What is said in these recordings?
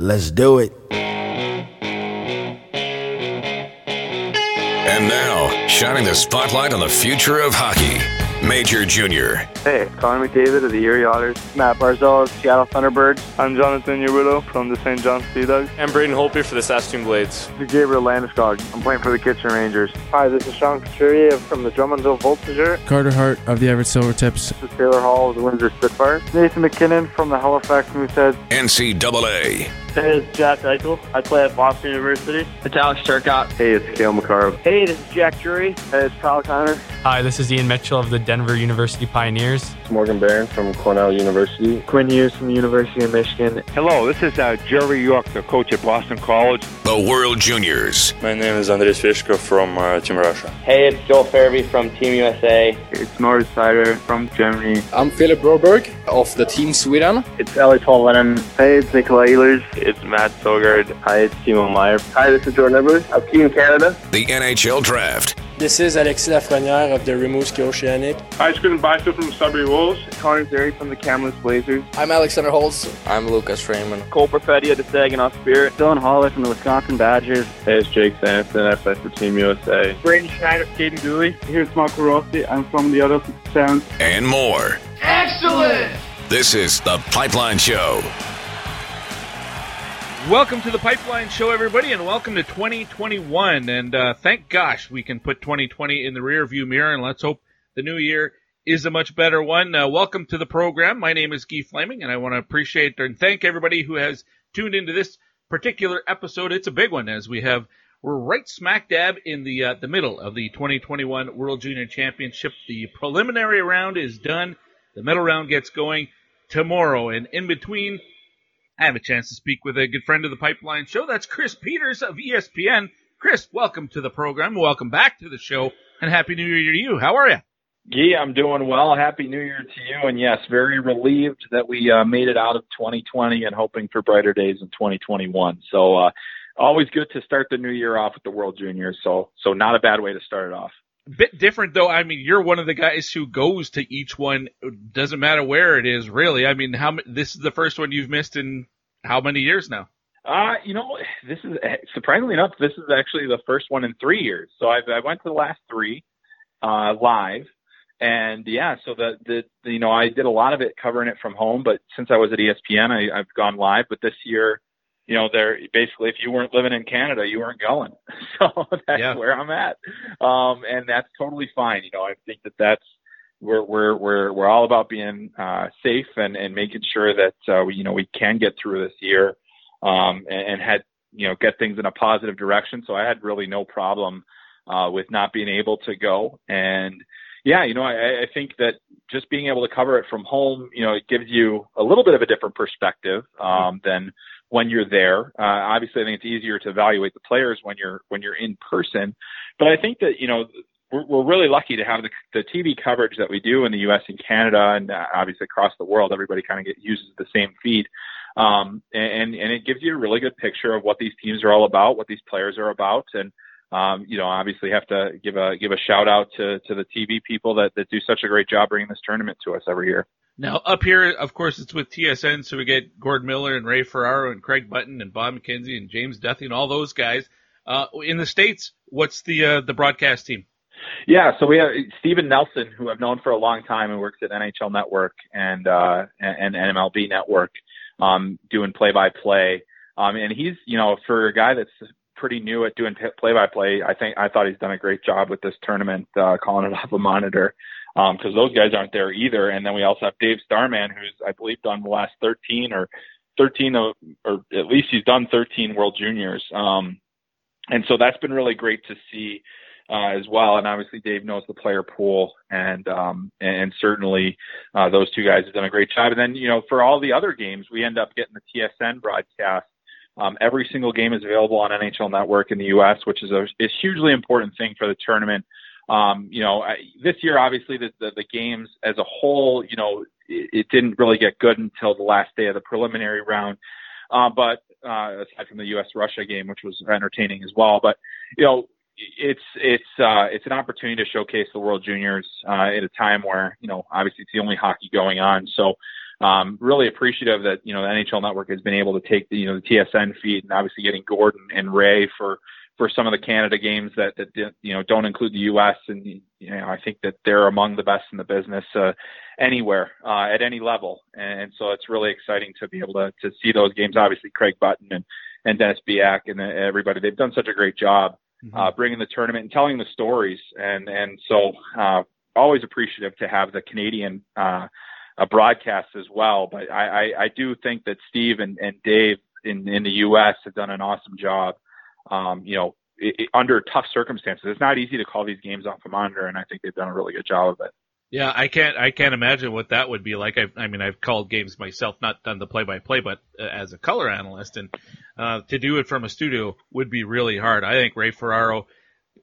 Let's do it. And now, shining the spotlight on the future of hockey, Major Junior. Hey, Connor McDavid of the Erie Otters. Matt Barzal of Seattle Thunderbirds. I'm Jonathan Huberdeau from the St. John Sea Dogs. I'm Braden Holtby for the Saskatoon Blades. This is Gabriel Landeskog. I'm playing for the Kitchener Rangers. Hi, this is Sean Couturier from the Drummondville Voltigeur. Carter Hart of the Everett Silvertips. This is Taylor Hall of the Windsor Spitfires. Nathan MacKinnon from the Halifax Mooseheads. NCAA. Hey, it's Jack Eichel. I play at Boston University. It's Alex Turcotte. Hey, it's Cale Makar. Hey, this is Jack Drury. Hey, it's Kyle Connor. Hi, this is Ian Mitchell of the Denver University Pioneers. It's Morgan Barron from Cornell University. Quinn Hughes from the University of Michigan. Hello, this is uh, Jerry York, the coach at Boston College. The World Juniors. My name is Andres Fishko from uh, Team Russia. Hey, it's Joel Farabee from Team USA. It's Moritz Seider from Germany. I'm Philip Broberg of the Team Sweden. It's Eeli Tolvanen. Hey, it's Nikolai Ehlers. It's Matt Sogard. Hi, it's Timo Meier. Hi, this is Jordan Edwards of Team Canada. The NHL Draft. This is Alexis Lafreniere of the Rimouski Oceanic. Hi, it's Quinton Byfield from Sudbury Wolves. Connor Zary from the Kamloops Blazers. I'm Alexander Holtz. I'm Lucas Raymond. Cole Perfetti of the Saginaw Spirit. Dylan Holler from the Wisconsin Badgers. Hey, it's Jake Sanderson. I play for Team USA. Braden Schneider, Caden Dooley. Here's Marco Rossi. I'm from the other Sounds. And more. Excellent! This is The Pipeline Show. Welcome to the Pipeline Show, everybody, and welcome to 2021. And uh, thank gosh we can put 2020 in the rearview mirror, and let's hope the new year is a much better one. Uh, welcome to the program. My name is Guy Flaming, and I want to appreciate and thank everybody who has tuned into this particular episode. It's a big one as we have we're right smack dab in the uh, the middle of the 2021 World Junior Championship. The preliminary round is done. The medal round gets going tomorrow, and in between I have a chance to speak with a good friend of the Pipeline Show. That's Chris Peters of ESPN. Chris, welcome to the program. Welcome back to the show, and Happy New Year to you. How are you? Yeah, I'm doing well. Happy New Year to you. And yes, very relieved that we uh, made it out of 2020 and hoping for brighter days in 2021. So, uh, always good to start the new year off with the World Juniors. So, so not a bad way to start it off. Bit different though. I mean, you're one of the guys who goes to each one. Doesn't matter where it is, really. I mean, how this is the first one you've missed in how many years now? Uh, you know, this is surprisingly enough, this is actually the first one in three years. So I've, I went to the last three, uh, live. And yeah, so the, the, the, you know, I did a lot of it covering it from home, but since I was at ESPN, I, I've gone live. But this year, you know, they're basically, if you weren't living in Canada, you weren't going. So that's yeah. where I'm at. Um, and that's totally fine. You know, I think that that's, we're we're we're we're all about being uh, safe and and making sure that uh, we you know we can get through this year um, and, and had you know get things in a positive direction. So I had really no problem uh, with not being able to go. And yeah, you know I, I think that just being able to cover it from home, you know, it gives you a little bit of a different perspective um, than when you're there. Uh, obviously, I think it's easier to evaluate the players when you're when you're in person. But I think that you know we're, we're really lucky to have the, the TV coverage that we do in the U.S. and Canada, and uh, obviously across the world. Everybody kind of get uses the same feed, um, and and it gives you a really good picture of what these teams are all about, what these players are about, and um, you know, obviously have to give a give a shout out to to the TV people that that do such a great job bringing this tournament to us every year. Now up here, of course, it's with TSN, so we get Gord Miller and Ray Ferraro and Craig Button and Bob McKenzie and James Duthie and all those guys. Uh, in the states, what's the uh, the broadcast team? Yeah, so we have Stephen Nelson, who I've known for a long time and works at NHL Network and uh, and, and MLB Network, um, doing play-by-play. Um, and he's, you know, for a guy that's pretty new at doing play-by-play, I think I thought he's done a great job with this tournament, uh, calling it off a monitor, because um, those guys aren't there either. And then we also have Dave Starman, who's I believe done the last 13 or 13 of, or at least he's done 13 World Juniors. Um, and so that's been really great to see uh, as well. And obviously, Dave knows the player pool, and um, and certainly uh, those two guys have done a great job. And then you know, for all the other games, we end up getting the TSN broadcast. Um, every single game is available on NHL Network in the U.S., which is a, a hugely important thing for the tournament. Um, you know, I, this year, obviously, the, the, the games as a whole, you know, it, it didn't really get good until the last day of the preliminary round. Uh, but uh, aside from the U.S. Russia game, which was entertaining as well, but you know, it's it's uh, it's an opportunity to showcase the World Juniors uh, at a time where you know obviously it's the only hockey going on. So um, really appreciative that you know the NHL Network has been able to take the you know the TSN feed and obviously getting Gordon and Ray for for some of the Canada games that that you know don't include the U.S. and you know I think that they're among the best in the business uh, anywhere uh, at any level, and so it's really exciting to be able to to see those games. Obviously, Craig Button and and Dennis Beyak and everybody they've done such a great job mm-hmm. uh, bringing the tournament and telling the stories, and and so uh, always appreciative to have the Canadian. Uh, a broadcast as well, but I, I, I do think that Steve and, and Dave in, in the U.S. have done an awesome job um, you know, it, it, under tough circumstances. It's not easy to call these games off a monitor, and I think they've done a really good job of it. Yeah, I can't. I can't imagine what that would be like. I, I mean, I've called games myself, not done the play-by-play, but uh, as a color analyst, and uh, to do it from a studio would be really hard. I think Ray Ferraro.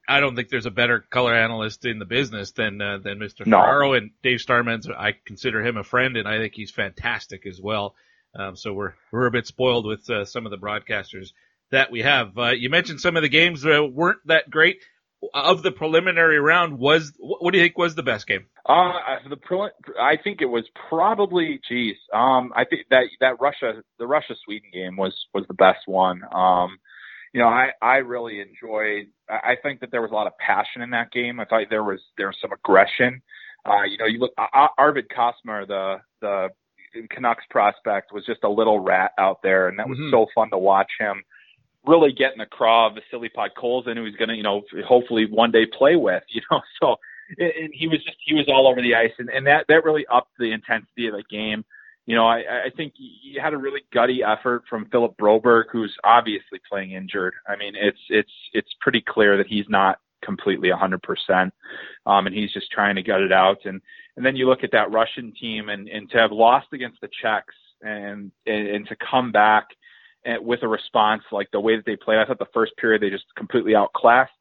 I don't think there's a better color analyst in the business than uh, than Mr. No. Ferraro and Dave Starmans. I consider him a friend, and I think he's fantastic as well. Um, so we're we're a bit spoiled with uh, some of the broadcasters that we have. Uh, you mentioned some of the games uh, weren't that great. Of the preliminary round, was what do you think was the best game? Uh, the pre- I think it was probably, geez, um, I think that that Russia, the Russia Sweden game was was the best one. Um, you know, I I really enjoyed. I think that there was a lot of passion in that game. I thought there was there was some aggression. Uh, you know, you look Arvid Costmar, the the Canucks prospect, was just a little rat out there, and that was mm-hmm. so fun to watch him really getting the craw of Vasily Podkolzin, who he's going to, you know, hopefully one day play with, you know. So, and he was just he was all over the ice, and, and that that really upped the intensity of the game. You know, I, I think you had a really gutty effort from Philip Broberg, who's obviously playing injured. I mean, it's it's it's pretty clear that he's not completely 100%, um, and he's just trying to gut it out. And and then you look at that Russian team, and and to have lost against the Czechs, and and, and to come back with a response like the way that they played. I thought the first period they just completely outclassed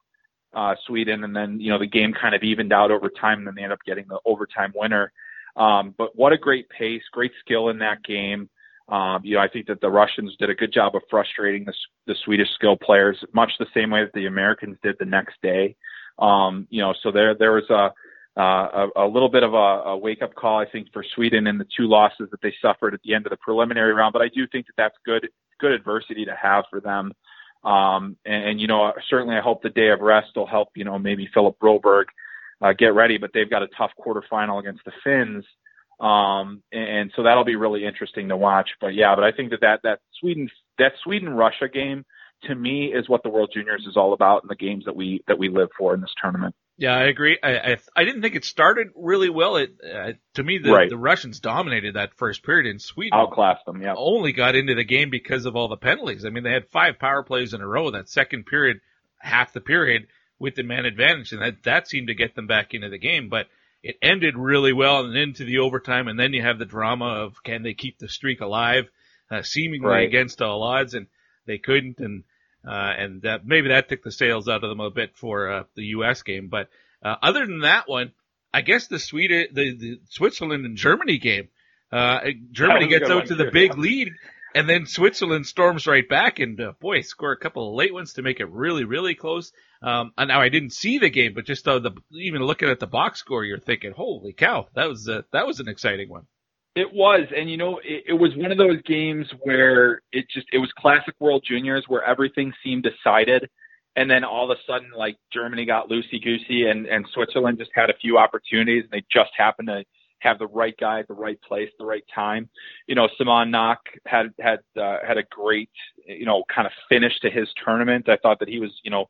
uh, Sweden, and then you know the game kind of evened out over time, and then they ended up getting the overtime winner. Um, but what a great pace, great skill in that game. Um, you know, I think that the Russians did a good job of frustrating the, the Swedish skill players, much the same way that the Americans did the next day. Um, you know, so there there was a uh, a, a little bit of a, a wake up call, I think, for Sweden in the two losses that they suffered at the end of the preliminary round. But I do think that that's good good adversity to have for them. Um, and, and, you know, certainly I hope the day of rest will help, you know, maybe Philip Broberg uh, get ready, but they've got a tough quarterfinal against the Finns. Um, and, and so that'll be really interesting to watch. But yeah, but I think that that, that Sweden, that Sweden Russia game to me is what the World Juniors is all about and the games that we, that we live for in this tournament. Yeah, I agree. I I, I didn't think it started really well. It uh, to me the right. the Russians dominated that first period in Sweden. Outclassed them. Yeah. Only got into the game because of all the penalties. I mean, they had five power plays in a row. That second period, half the period with the man advantage, and that that seemed to get them back into the game. But it ended really well and into the overtime, and then you have the drama of can they keep the streak alive, uh, seemingly right. against all odds, and they couldn't. And uh, and that maybe that took the sails out of them a bit for uh, the U.S. game. But uh, other than that one, I guess the Sweden, the, the Switzerland and Germany game, uh, Germany gets out to the big yeah. lead, and then Switzerland storms right back, and uh, boy, score a couple of late ones to make it really, really close. Um, and now I didn't see the game, but just uh, the even looking at the box score, you're thinking, "Holy cow, that was a, that was an exciting one." It was, and you know, it, it was one of those games where it just it was classic World Juniors where everything seemed decided, and then all of a sudden, like Germany got loosey goosey, and and Switzerland just had a few opportunities, and they just happened to have the right guy at the right place, the right time. You know, Simon Knak had had uh, had a great, you know, kind of finish to his tournament. I thought that he was, you know,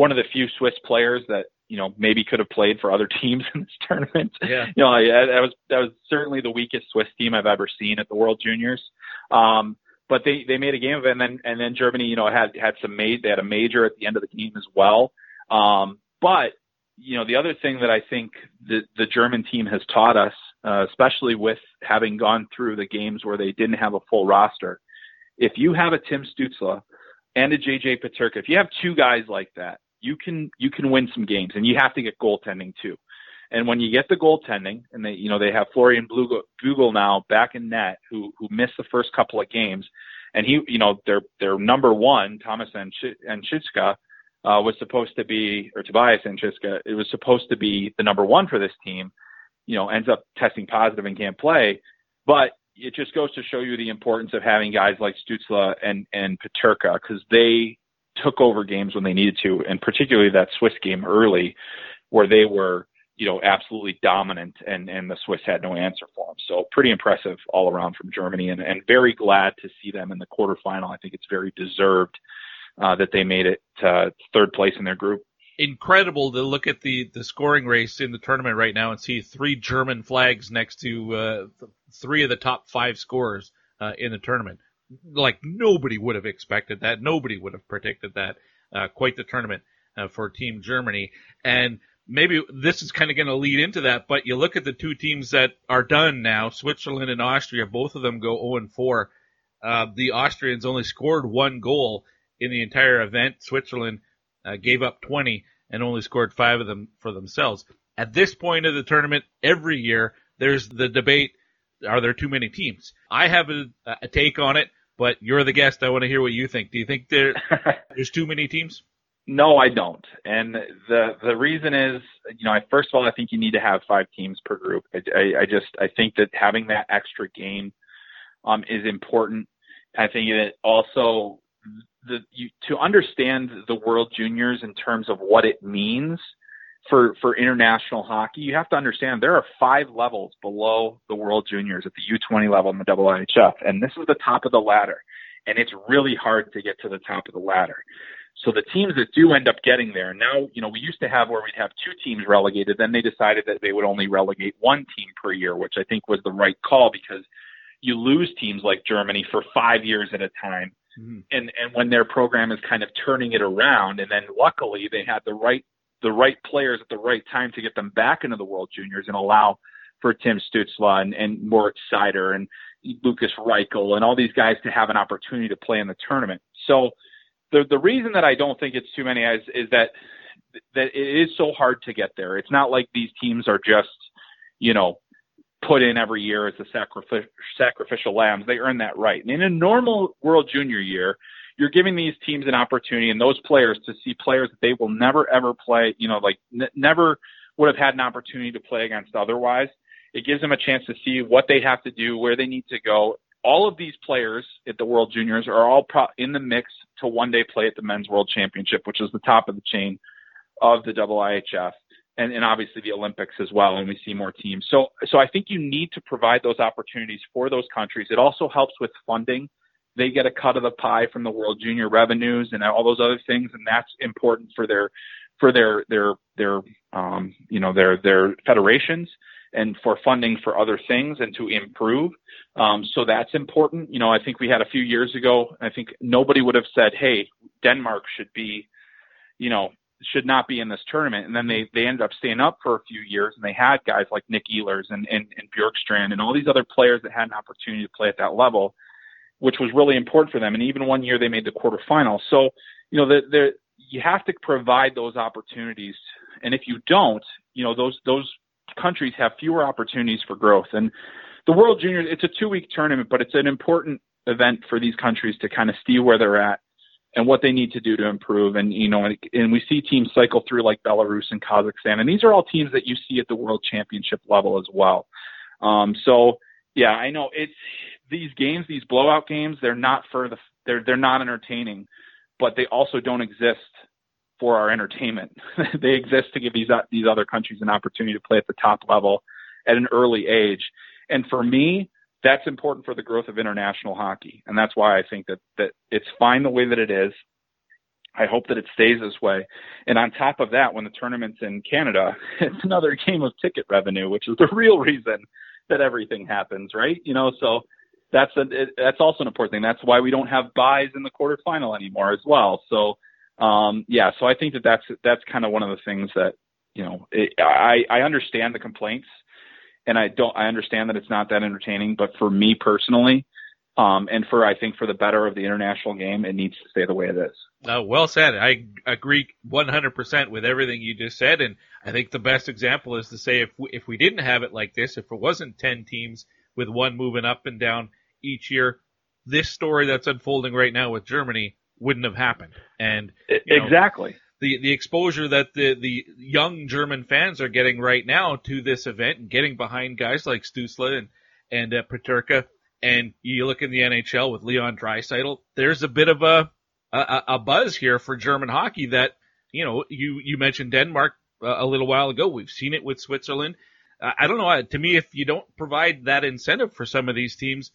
one of the few Swiss players that you know maybe could have played for other teams in this tournament. Yeah. You know, that was that was certainly the weakest Swiss team I've ever seen at the World Juniors. Um, but they they made a game of it, and then and then Germany, you know, had had some made they had a major at the end of the game as well. Um, but you know, the other thing that I think the the German team has taught us, uh, especially with having gone through the games where they didn't have a full roster, if you have a Tim Stützle and a JJ Peterka, if you have two guys like that, you can you can win some games, and you have to get goaltending too. And when you get the goaltending, and they, you know, they have Florian Bugl now back in net, who who missed the first couple of games, and he, you know, their their number one, Thomas and Ancicka, uh, was supposed to be, or Tobias Ancicka, it was supposed to be the number one for this team. You know, ends up testing positive and can't play. But it just goes to show you the importance of having guys like Stützle and and Peterka because they took over games when they needed to, and particularly that Swiss game early, where they were you know absolutely dominant, and and the Swiss had no answer for them. So pretty impressive all around from Germany, and and very glad to see them in the quarterfinal. I think it's very deserved uh, that they made it to third place in their group incredible to look at the the scoring race in the tournament right now and see three German flags next to uh, three of the top five scorers uh, in the tournament. Like nobody would have expected that. Nobody would have predicted that. Uh, quite the tournament uh, for Team Germany. And maybe this is kind of going to lead into that. But you look at the two teams that are done now, Switzerland and Austria. Both of them go 0 and 4. Uh, the Austrians only scored one goal in the entire event. Switzerland uh, gave up 20 and only scored five of them for themselves. At this point of the tournament, every year, there's the debate, are there too many teams? I have a, a take on it, but you're the guest. I want to hear what you think. Do you think there, there's too many teams? No, I don't. And the the reason is, you know, I, first of all, I think you need to have five teams per group. I, I, I just I think that having that extra game um, is important. I think that also the you, to understand the World Juniors in terms of what it means for for international hockey, you have to understand there are five levels below the World Juniors at the U20 level in the IIHF, and this is the top of the ladder, and it's really hard to get to the top of the ladder. So the teams that do end up getting there, now, you know, we used to have where we'd have two teams relegated. Then they decided that they would only relegate one team per year, which I think was the right call because you lose teams like Germany for five years at a time Mm-hmm. And and when their program is kind of turning it around, and then luckily they had the right the right players at the right time to get them back into the World Juniors and allow for Tim Stützle and, and Moritz Seider and Lukas Reichel and all these guys to have an opportunity to play in the tournament. So the the reason that I don't think it's too many is, is that that it is so hard to get there. It's not like these teams are just, you know, put in every year as the sacrificial, sacrificial lambs. They earn that right. And in a normal World Junior year, you're giving these teams an opportunity and those players to see players that they will never ever play, you know, like n- never would have had an opportunity to play against otherwise. It gives them a chance to see what they have to do, where they need to go. All of these players at the World Juniors are all pro- in the mix to one day play at the Men's World Championship, which is the top of the chain of the IIHF and, and obviously the Olympics as well, and we see more teams. So, so I think you need to provide those opportunities for those countries. It also helps with funding. They get a cut of the pie from the World Junior revenues and all those other things, and that's important for their for their their their um, you know their their federations and for funding for other things and to improve. Um, so that's important. You know, I think we had a few years ago. I think nobody would have said, "Hey, Denmark should be." you know, should not be in this tournament. And then they, they ended up staying up for a few years and they had guys like Nick Ehlers and, and, and Bjorkstrand and all these other players that had an opportunity to play at that level, which was really important for them. And even one year they made the quarterfinal. So, you know, the, the, you have to provide those opportunities. And if you don't, you know, those, those countries have fewer opportunities for growth. And the World Juniors, it's a two week tournament, but it's an important event for these countries to kind of see where they're at and what they need to do to improve. And you know, and, and we see teams cycle through like Belarus and Kazakhstan, and these are all teams that you see at the World Championship level as well. Um, so yeah, I know it's these games, these blowout games. They're not for the they're they're not entertaining, but they also don't exist for our entertainment. they exist to give these these other countries an opportunity to play at the top level at an early age. And for me, that's important for the growth of international hockey. And that's why I think that, that it's fine the way that it is. I hope that it stays this way. And on top of that, when the tournament's in Canada, it's another game of ticket revenue, which is the real reason that everything happens, right? You know, so that's a, it, that's also an important thing. That's why we don't have byes in the quarterfinal anymore as well. So, um, yeah, so I think that that's that's kind of one of the things that you know it, I I understand the complaints and I don't I understand that it's not that entertaining, but for me personally, um, and for I think for the better of the international game, it needs to stay the way it is. Uh, well said. I agree 100% with everything you just said, and I think the best example is to say if we, if we didn't have it like this, if it wasn't 10 teams with one moving up and down each year, this story that's unfolding right now with Germany wouldn't have happened. And you know, exactly the the exposure that the the young German fans are getting right now to this event and getting behind guys like Stützle and and uh, Peterka And you look in the NHL with Leon Draisaitl, there's a bit of a, a, a buzz here for German hockey that, you know, you, you mentioned Denmark a little while ago. We've seen it with Switzerland. I don't know. To me, if you don't provide that incentive for some of these teams,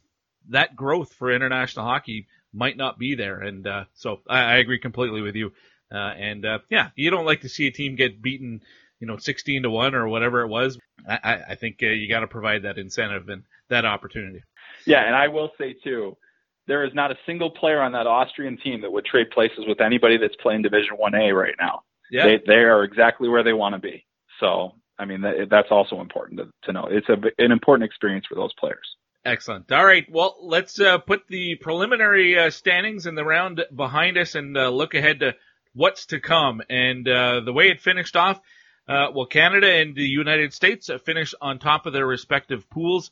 that growth for international hockey might not be there. And uh, so I, I agree completely with you. Uh, and uh, yeah, you don't like to see a team get beaten, you know, 16 to one or whatever it was. I, I think uh, you got to provide that incentive and that opportunity. Yeah, and I will say too, there is not a single player on that Austrian team that would trade places with anybody that's playing Division One A right now. Yeah. They they are exactly where they want to be. So I mean that, that's also important to, to know. It's a, an important experience for those players. Excellent. All right. Well, let's uh, put the preliminary uh, standings in the round behind us and uh, look ahead to what's to come. And uh, the way it finished off, uh, well, Canada and the United States finished on top of their respective pools.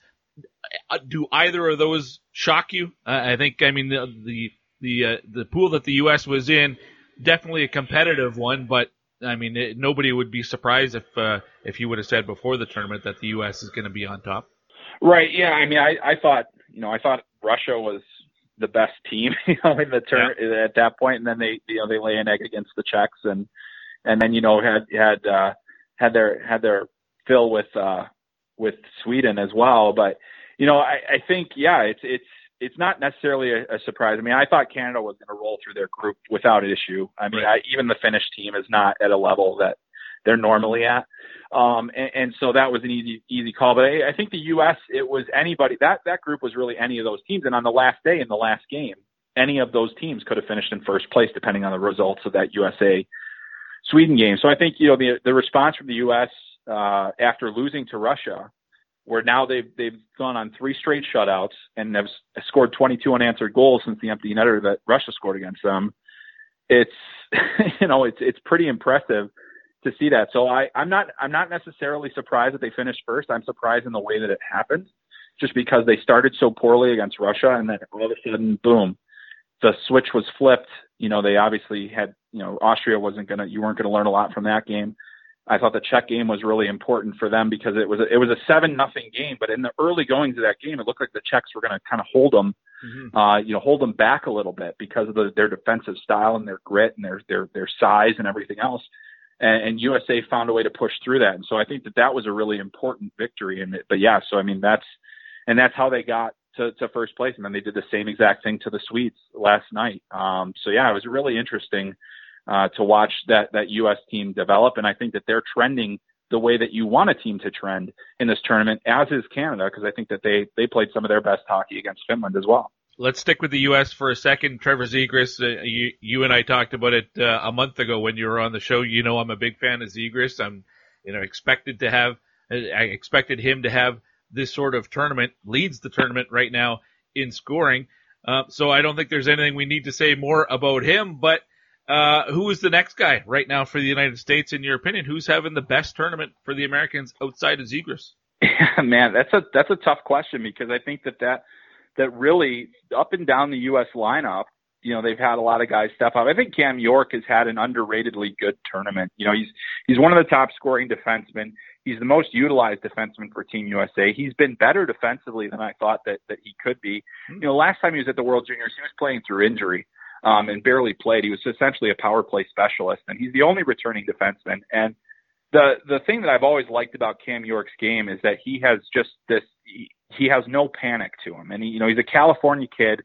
Uh, do either of those shock you? I think. I mean, the the the, the pool that the U.S. was in, definitely a competitive one, but I mean, it, nobody would be surprised if uh, if you would have said before the tournament that the U.S. is going to be on top. Right. Yeah. I mean, I, I thought, you know, I thought Russia was the best team, you know, in the turn yeah. at that point, and then they, you know, they lay an egg against the Czechs, and and then you know had had uh, had their had their fill with uh, with Sweden as well. But you know, I, I think yeah, it's it's it's not necessarily a, a surprise. I mean, I thought Canada was going to roll through their group without issue. I mean, right. I, even the Finnish team is not at a level that they're normally at. Um, and, and so that was an easy, easy call. But I, I think the U.S. it was anybody that that group was really any of those teams. And on the last day in the last game, any of those teams could have finished in first place depending on the results of that USA Sweden game. So I think you know the the response from the U.S. Uh, after losing to Russia, where now they've they've gone on three straight shutouts and have scored 22 unanswered goals since the empty netter that Russia scored against them. It's you know it's it's pretty impressive to see that. So I, I'm not I'm not necessarily surprised that they finished first. I'm surprised in the way that it happened, just because they started so poorly against Russia, and then all of a sudden, boom, the switch was flipped. You know, they obviously had you know Austria wasn't gonna you weren't gonna learn a lot from that game. I thought the Czech game was really important for them because it was a, it was a seven nothing game, but in the early goings of that game, it looked like the Czechs were going to kind of hold them, mm-hmm. uh, you know, hold them back a little bit because of the, their defensive style and their grit and their their their size and everything else and, and USA found a way to push through that. And so I think that that was a really important victory. And but yeah, so I mean that's and that's how they got to, to first place. And then they did the same exact thing to the Swedes last night. Um, so yeah, it was really interesting uh, to watch that that U.S. team develop. And I think that they're trending the way that you want a team to trend in this tournament, as is Canada, because I think that they they played some of their best hockey against Finland as well. Let's stick with the U.S. for a second. Trevor Zegras, uh, you, you and I talked about it uh, a month ago when you were on the show. You know I'm a big fan of Zegras. I'm, you know, expected to have, I expected him to have this sort of tournament, leads the tournament right now in scoring. Uh, so I don't think there's anything we need to say more about him. But uh, who is the next guy right now for the United States, in your opinion? Who's having the best tournament for the Americans outside of? Yeah, man, that's a that's a tough question because I think that that that really up and down the U.S. lineup, you know, they've had a lot of guys step up. I think Cam York has had an underratedly good tournament. You know, he's he's one of the top scoring defensemen. He's the most utilized defenseman for Team USA. He's been better defensively than I thought that that he could be. You know, last time he was at the World Juniors, he was playing through injury um, and barely played. He was essentially a power play specialist, and he's the only returning defenseman. And the the thing that I've always liked about Cam York's game is that he has just this he has no panic to him. And he, you know, he's a California kid.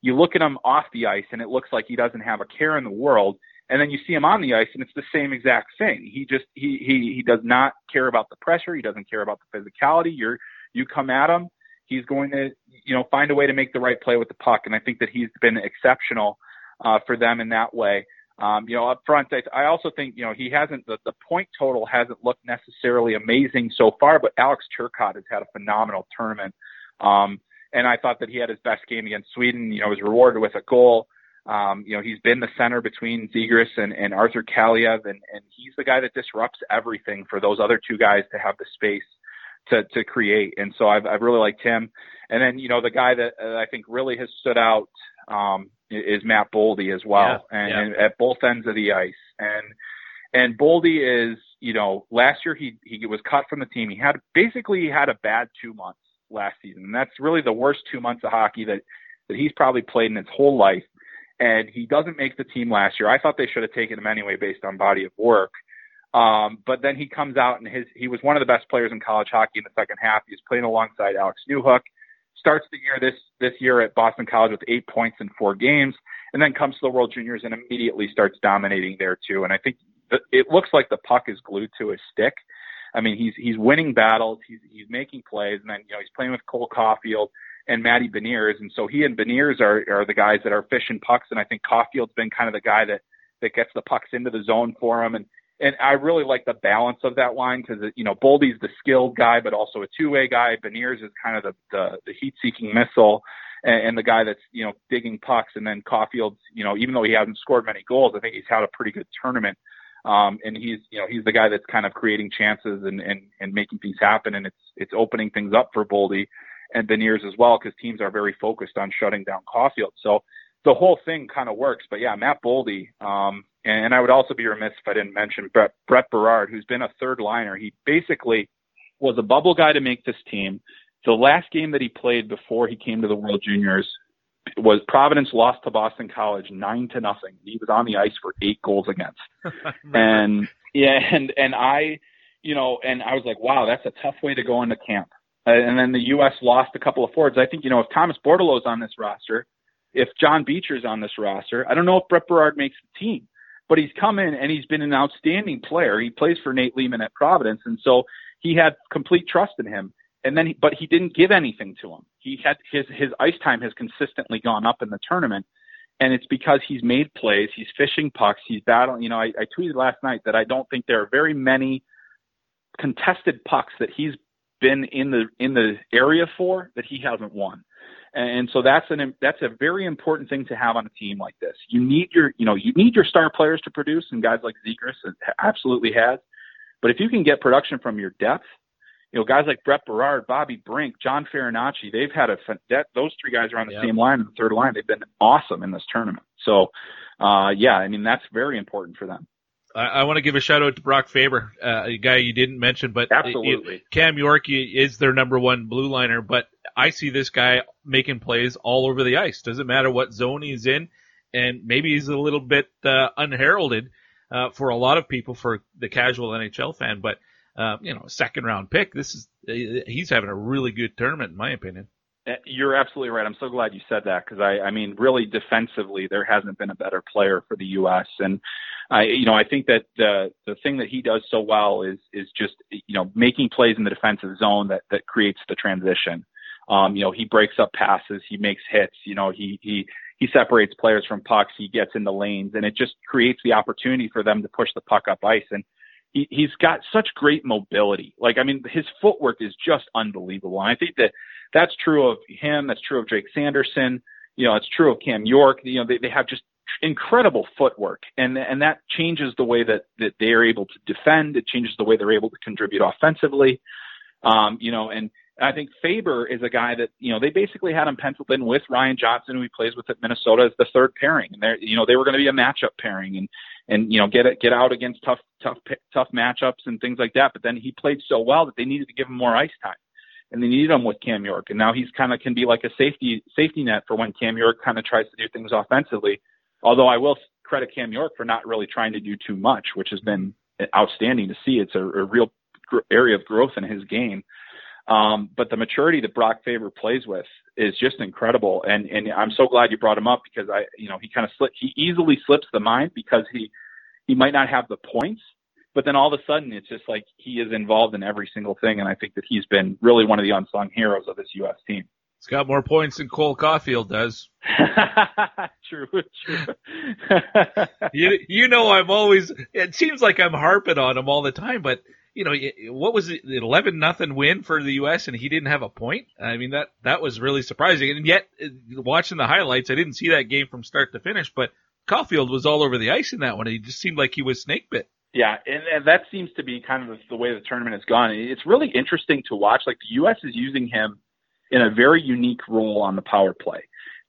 You look at him off the ice and it looks like he doesn't have a care in the world. And then you see him on the ice and it's the same exact thing. He just he he he does not care about the pressure. He doesn't care about the physicality. You're you come at him, he's going to you know find a way to make the right play with the puck. And I think that he's been exceptional uh, for them in that way. Um, you know, up front, I, I also think, you know, he hasn't, the, the point total hasn't looked necessarily amazing so far, but Alex Turcotte has had a phenomenal tournament. Um, and I thought that he had his best game against Sweden, you know, was rewarded with a goal. Um, you know, he's been the center between Zegras and, and Arthur Kaliyev, and, and he's the guy that disrupts everything for those other two guys to have the space to, to create. And so I've, I've really liked him. And then, you know, the guy that I think really has stood out, um, is Matt Boldy as well, yeah, and, yeah. and at both ends of the ice. And and Boldy is, you know, last year he he was cut from the team. He had basically he had a bad two months last season. And that's really the worst two months of hockey that, that he's probably played in his whole life. And he doesn't make the team last year. I thought they should have taken him anyway based on body of work. Um, but then he comes out and his, he was one of the best players in college hockey in the second half. He's playing alongside Alex Newhook, starts the year this, this year at Boston College with eight points in four games, and then comes to the World Juniors and immediately starts dominating there too. And I think it looks like the puck is glued to his stick. I mean, he's, he's winning battles. He's, he's making plays and then, you know, he's playing with Cole Caufield and Matty Beniers. And so he and Beniers are, are the guys that are fishing pucks. And I think Caufield's been kind of the guy that, that gets the pucks into the zone for him. And, and I really like the balance of that line because you know Boldy's the skilled guy, but also a two-way guy. Beniers is kind of the the, the heat-seeking missile, and, and the guy that's you know digging pucks. And then Caufield's, you know, even though he hasn't scored many goals, I think he's had a pretty good tournament. Um, and he's you know he's the guy that's kind of creating chances and and and making things happen, and it's it's opening things up for Boldy and Beniers as well because teams are very focused on shutting down Caufield. So the whole thing kind of works. But yeah, Matt Boldy, um, and I would also be remiss if I didn't mention Brett, Brett Berard, who's been a third liner. He basically was a bubble guy to make this team. The last game that he played before he came to the World Juniors was Providence lost to Boston College nine to nothing. He was on the ice for eight goals against. and yeah, and and I, you know, and I was like, wow, that's a tough way to go into camp. Uh, and then the U.S. lost a couple of forwards. I think you know if Thomas Bordeleau's on this roster, if John Beecher's on this roster, I don't know if Brett Berard makes the team but he's come in and he's been an outstanding player. He plays for Nate Leaman at Providence, and so he had complete trust in him. And then, he, but he didn't give anything to him. He had his his ice time has consistently gone up in the tournament, and it's because he's made plays. He's fishing pucks. He's battling. You know, I, I tweeted last night that I don't think there are very many contested pucks that he's been in the in the area for that he hasn't won. And so that's an that's a very important thing to have on a team like this. You need your you know you need your star players to produce, and guys like Zegras absolutely has. But if you can get production from your depth, you know guys like Brett Berard, Bobby Brink, John Farinacci, they've had a that those three guys are on the yep. same line in the third line. They've been awesome in this tournament. So uh, yeah, I mean that's very important for them. I, I want to give a shout out to Brock Faber, uh, a guy you didn't mention, but absolutely it, Cam York is their number one blue liner, but I see this guy making plays all over the ice. Doesn't matter what zone he's in, and maybe he's a little bit uh, unheralded uh, for a lot of people, for the casual NHL fan. But uh, you know, second round pick. This is he's having a really good tournament, in my opinion. Uh, you're absolutely right. I'm so glad you said that because I, I mean, really defensively, there hasn't been a better player for the U.S. And I, you know, I think that the the thing that he does so well is is just you know making plays in the defensive zone that that creates the transition. Um, you know, he breaks up passes, he makes hits, you know, he, he, he separates players from pucks, he gets in the lanes, and it just creates the opportunity for them to push the puck up ice. And he, he's got such great mobility. Like, I mean, his footwork is just unbelievable. And I think that that's true of him. That's true of Drake Sanderson. You know, it's true of Cam York. You know, they, they have just incredible footwork. And and that changes the way that that they are able to defend. It changes the way they're able to contribute offensively. Um you know and I think Faber is a guy that you know they basically had him penciled in with Ryan Johnson, who he plays with at Minnesota, as the third pairing, and they you know they were going to be a matchup pairing, and and you know get it get out against tough tough tough matchups and things like that. But then he played so well that they needed to give him more ice time, and they needed him with Cam York, and now he's kind of can be like a safety safety net for when Cam York kind of tries to do things offensively. Although I will credit Cam York for not really trying to do too much, which has been outstanding to see. It's a, a real area of growth in his game. Um, but the maturity that Brock Faber plays with is just incredible. And, and I'm so glad you brought him up because I, you know, he kind of slip, he easily slips the mind because he, he might not have the points, but then all of a sudden it's just like he is involved in every single thing. And I think that he's been really one of the unsung heroes of this U.S. team. He's got more points than Cole Caufield does. true, true. you, you know, I'm always, it seems like I'm harping on him all the time, but you know, what was it, eleven nothing win for the U.S. and he didn't have a point. I mean that that was really surprising. And yet, uh, watching the highlights, I didn't see that game from start to finish. But Caufield was all over the ice in that one. He just seemed like he was snake bit. Yeah, and, and that seems to be kind of the way the tournament has gone. It's really interesting to watch. Like the U.S. is using him in a very unique role on the power play.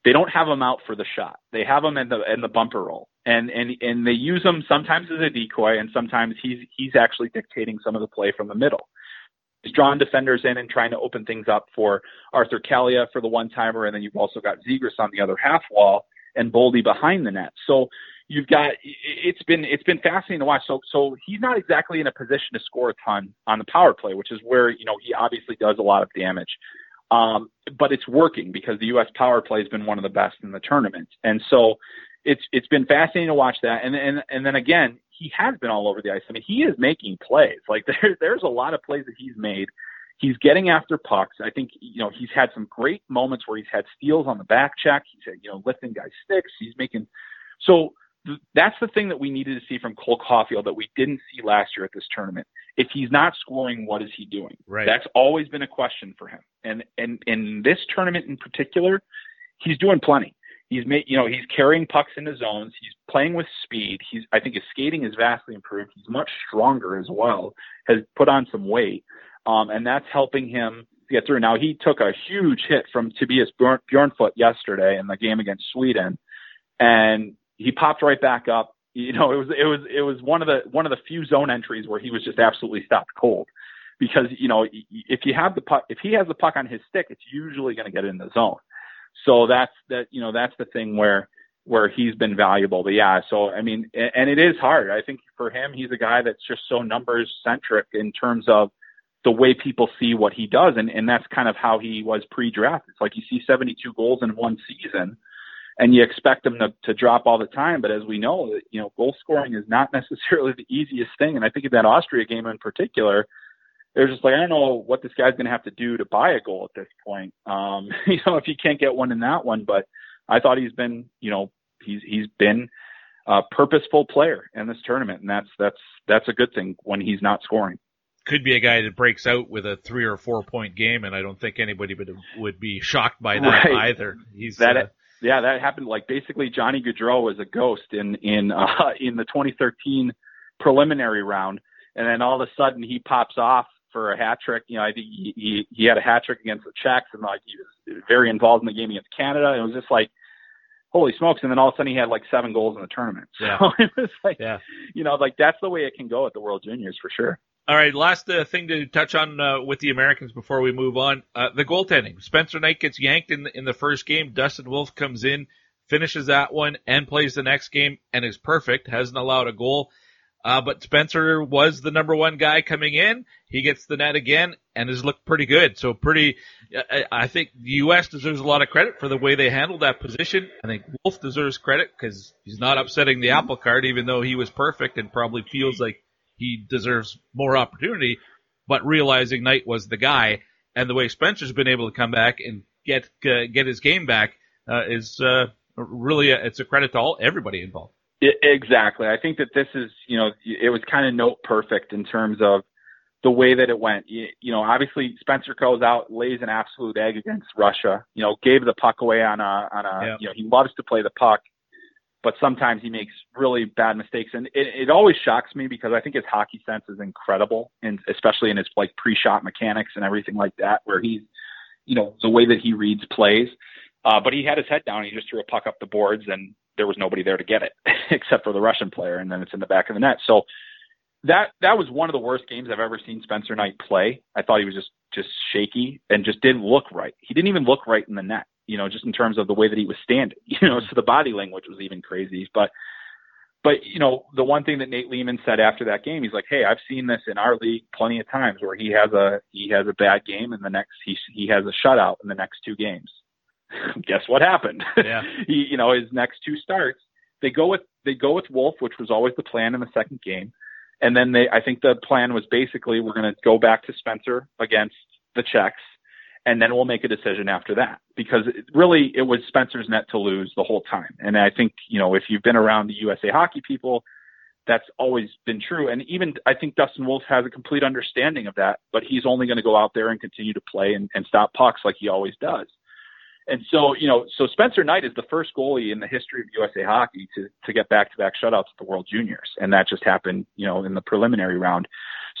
They don't have him out for the shot. They have him in the in the bumper role and and and they use him sometimes as a decoy, and sometimes he's he's actually dictating some of the play from the middle. he's drawn defenders in and trying to open things up for Arthur Kaliyev for the one timer, and then you've also got Zegras on the other half wall and Boldy behind the net. So you've got it's been it's been fascinating to watch. So so he's not exactly in a position to score a ton on the power play, which is where you know he obviously does a lot of damage. Um, but it's working because the U.S. power play has been one of the best in the tournament, and so it's it's been fascinating to watch that. And and and then again, he has been all over the ice. I mean, he is making plays. Like there there's a lot of plays that he's made. He's getting after pucks. I think you know he's had some great moments where he's had steals on the back check. He's you know lifting guys sticks. He's making so that's the thing that we needed to see from Cole Caufield that we didn't see last year at this tournament. If he's not scoring, what is he doing? Right. That's always been a question for him. And and in this tournament in particular, he's doing plenty. He's made, you know, he's carrying pucks into zones. He's playing with speed. He's, I think, his skating is vastly improved. He's much stronger as well. Has put on some weight, um, and that's helping him get through. Now he took a huge hit from Tobias Bjornfot yesterday in the game against Sweden, and he popped right back up. You know, it was it was it was one of the one of the few zone entries where he was just absolutely stopped cold. Because you know, if you have the puck, if he has the puck on his stick, it's usually going to get in the zone. So that's that. You know, that's the thing where where he's been valuable. But yeah, so I mean, and it is hard. I think for him, he's a guy that's just so numbers centric in terms of the way people see what he does, and and that's kind of how he was pre-draft. It's like you see 72 goals in one season and you expect them to, to drop all the time. But as we know, you know, goal scoring is not necessarily the easiest thing. And I think in that Austria game in particular, they're just like, I don't know what this guy's going to have to do to buy a goal at this point. Um, you know, if you can't get one in that one, but I thought he's been, you know, he's, he's been a purposeful player in this tournament. And that's, that's, that's a good thing when he's not scoring. Could be a guy that breaks out with a three or four point game, and I don't think anybody would would be shocked by that right. either. He's that uh, yeah, that happened. Like basically, Johnny Gaudreau was a ghost in in uh, in the 2013 preliminary round, and then all of a sudden he pops off for a hat trick. You know, I think he he, he had a hat trick against the Czechs, and like he was very involved in the game against Canada. And it was just like, holy smokes! And then all of a sudden he had like seven goals in the tournament. Yeah. So it was like, yeah. you know, like that's the way it can go at the World Juniors for sure. All right, last uh, thing to touch on uh, with the Americans before we move on: uh, the goaltending. Spencer Knight gets yanked in the, in the first game. Dustin Wolf comes in finishes that one and plays the next game and is perfect, hasn't allowed a goal. Uh, but Spencer was the number one guy coming in. He gets the net again and has looked pretty good. So pretty, I, I think the U.S. deserves a lot of credit for the way they handled that position. I think Wolf deserves credit because he's not upsetting the apple cart, even though he was perfect and probably feels like he deserves more opportunity. But realizing Knight was the guy and the way Spencer's been able to come back and get uh, get his game back uh, is uh, really a, it's a credit to all everybody involved. It, exactly. I think that this is, you know, it was kind of note perfect in terms of the way that it went. You, you know, obviously Spencer goes out, lays an absolute egg against Russia. You know, gave the puck away on a on a. Yeah. You know, he loves to play the puck, but sometimes he makes really bad mistakes, and it, it always shocks me because I think his hockey sense is incredible, and especially in his like pre-shot mechanics and everything like that, where he's, you know, the way that he reads plays. Uh, but he had his head down. And he just threw a puck up the boards, and there was nobody there to get it except for the Russian player, and then it's in the back of the net. So that that was one of the worst games I've ever seen Spencer Knight play. I thought he was just just shaky and just didn't look right. He didn't even look right in the net, you know, just in terms of the way that he was standing. You know, so the body language was even crazy. But but you know, the one thing that Nate Leaman said after that game, he's like, "Hey, I've seen this in our league plenty of times where he has a he has a bad game and the next he he has a shutout in the next two games." guess what happened? Yeah. he, you know, his next two starts, they go with they go with Wolf, which was always the plan in the second game, and then they, I think the plan was basically we're going to go back to Spencer against the Czechs, and then we'll make a decision after that because it, really it was Spencer's net to lose the whole time, and I think you know if you've been around the USA hockey people. That's always been true. And even I think Dustin Wolf has a complete understanding of that, but he's only going to go out there and continue to play and, and stop pucks like he always does. And so, you know, so Spencer Knight is the first goalie in the history of USA hockey to, to get back to back shutouts at the World Juniors. And that just happened, you know, in the preliminary round.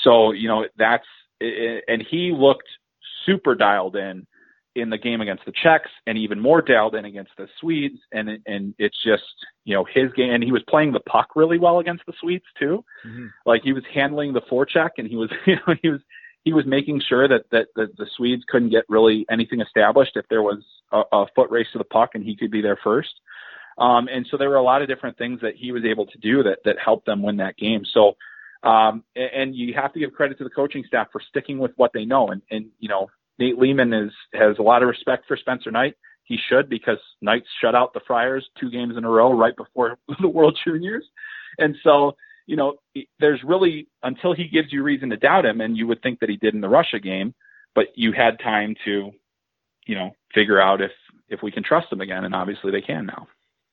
So, you know, that's, and he looked super dialed in in the game against the Czechs and even more dialed in against the Swedes. And, and it's just, you know, his game, and he was playing the puck really well against the Swedes too. Mm-hmm. Like he was handling the forecheck and he was, you know, he was, he was making sure that that, that the Swedes couldn't get really anything established if there was a, a foot race to the puck and he could be there first. Um, and so there were a lot of different things that he was able to do that that helped them win that game. So um, and, you have to give credit to the coaching staff for sticking with what they know. And, and you know, Nate Leaman is has a lot of respect for Spencer Knight. He should because Knights shut out the Friars two games in a row right before the World Juniors. And so, you know, there's really until he gives you reason to doubt him, and you would think that he did in the Russia game, but you had time to, you know, figure out if if we can trust him again, and obviously they can now.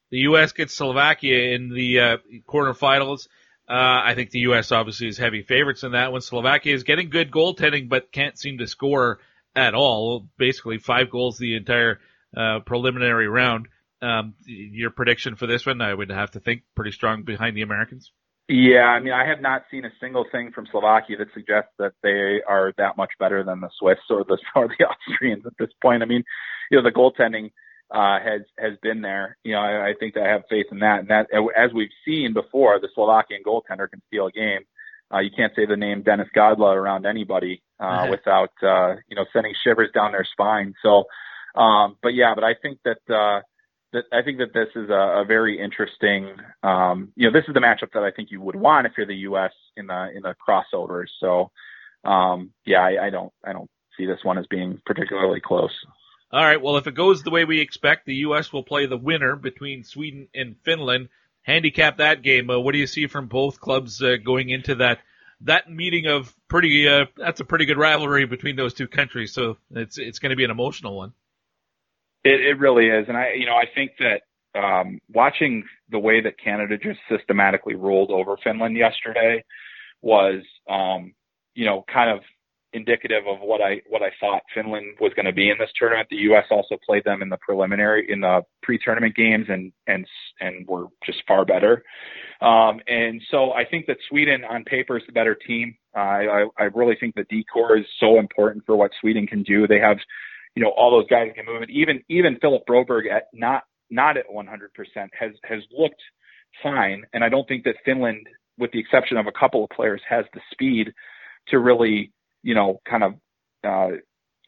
The U.S. gets Slovakia in the uh, quarterfinals. Uh, I think the U.S. obviously is heavy favorites in that one. Slovakia is getting good goaltending, but can't seem to score at all. Basically, five goals the entire uh, preliminary round. Um, your prediction for this one, I would have to think pretty strong behind the Americans. Yeah, I mean, I have not seen a single thing from Slovakia that suggests that they are that much better than the Swiss or the or the Austrians at this point. I mean, you know, the goaltending uh, has has been there. You know, I, I think that I have faith in that. And that, as we've seen before, the Slovakian goaltender can steal a game. Uh, you can't say the name Denis Godla around anybody uh, mm-hmm. without uh, you know sending shivers down their spine. So, um, but yeah, but I think that uh, that I think that this is a, a very interesting. Um, you know, this is the matchup that I think you would want if you're the U.S. in the in the crossovers. So, um, yeah, I, I don't I don't see this one as being particularly close. All right. Well, if it goes the way we expect, the U.S. will play the winner between Sweden and Finland. Handicap that game. Uh, what do you see from both clubs uh, going into that that meeting of pretty? Uh, that's a pretty good rivalry between those two countries. So it's it's going to be an emotional one. It, it really is, and I you know I think that um, watching the way that Canada just systematically rolled over Finland yesterday was um, you know kind of indicative of what I what I thought Finland was going to be in this tournament. The U.S. also played them in the preliminary in the pre-tournament games and and and were just far better. Um, and so I think that Sweden on paper is the better team. Uh, I I really think the D corps is so important for what Sweden can do. They have you know all those guys can move it. Even even Philip Broberg at not not at 100% has has looked fine. And I don't think that Finland, with the exception of a couple of players, has the speed to really you know, kind of uh,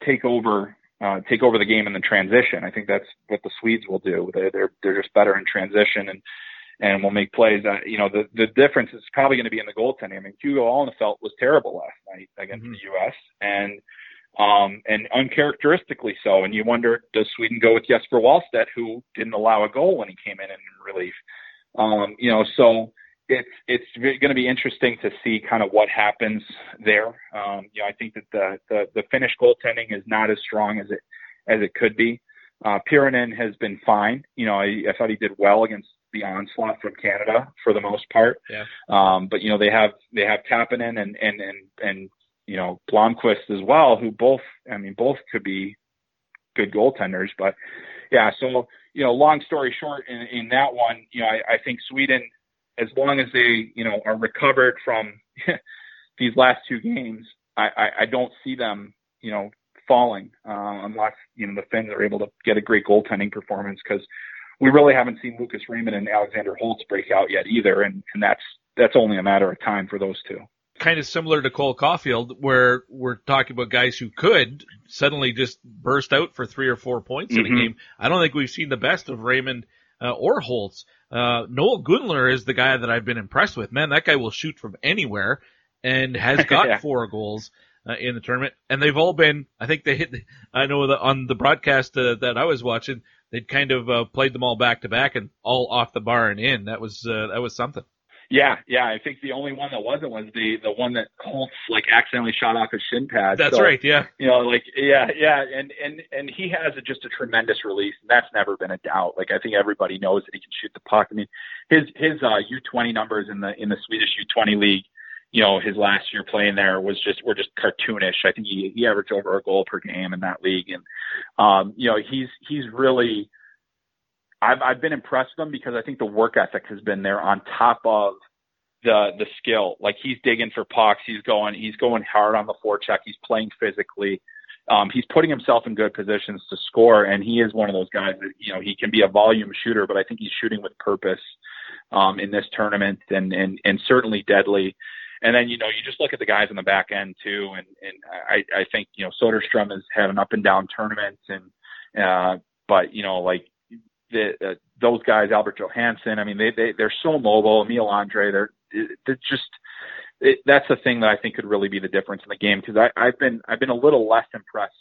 take over uh, take over the game in the transition. I think that's what the Swedes will do. They're they're, they're just better in transition and and will make plays. Uh, you know, the the difference is probably going to be in the goaltending. I mean, Hugo Alnefelt was terrible last night against mm-hmm. the U.S. and um, and uncharacteristically so. And you wonder, does Sweden go with Jesper Wallstedt, who didn't allow a goal when he came in in relief? Um, you know, so it's it's going to be interesting to see kind of what happens there. Um, you know, I think that the, the the Finnish goaltending is not as strong as it as it could be. Uh, Piiroinen has been fine. You know, I, I thought he did well against the onslaught from Canada for the most part. Yeah. Um, but you know, they have they have Kapanen and and and and you know Blomqvist as well, who both I mean both could be good goaltenders. But yeah, so you know, long story short, in, in that one, you know, I, I think Sweden as long as they, you know, are recovered from these last two games, I, I, I don't see them, you know, falling uh, unless you know the Finns are able to get a great goaltending performance because we really haven't seen Lucas Raymond and Alexander Holtz break out yet either, and and that's that's only a matter of time for those two. Kind of similar to Cole Caufield, where we're talking about guys who could suddenly just burst out for three or four points mm-hmm. in a game. I don't think we've seen the best of Raymond uh, or Holtz. Uh, Noel Gunler is the guy that I've been impressed with. Man, that guy will shoot from anywhere and has got yeah. four goals uh, in the tournament. And they've all been, I think they hit, the, I know the, on the broadcast uh, that I was watching, they'd kind of uh, played them all back to back and all off the bar and in. That was, uh, that was something. Yeah, yeah. I think the only one that wasn't was the the one that Holtz like accidentally shot off his shin pad. That's so, right. Yeah. You know, like yeah, yeah, and and and he has a, just a tremendous release, and that's never been a doubt. Like I think everybody knows that he can shoot the puck. I mean, his his uh, U20 numbers in the in the Swedish U20 league, you know, his last year playing there was just were just cartoonish. I think he he averaged over a goal per game in that league, and um, you know, he's he's really I've I've been impressed with him because I think the work ethic has been there on top of the the skill. Like he's digging for pucks, he's going he's going hard on the forecheck, he's playing physically. Um, he's putting himself in good positions to score, and he is one of those guys that you know he can be a volume shooter, but I think he's shooting with purpose um, in this tournament, and and and certainly deadly. And then you know you just look at the guys on the back end too, and and I I think you know Soderstrom has had an up and down tournament, and uh, but you know like the uh, those guys, Albert Johansson, I mean they they they're so mobile. Emil Andrae, they're they're just it, that's the thing that I think could really be the difference in the game because I I've been I've been a little less impressed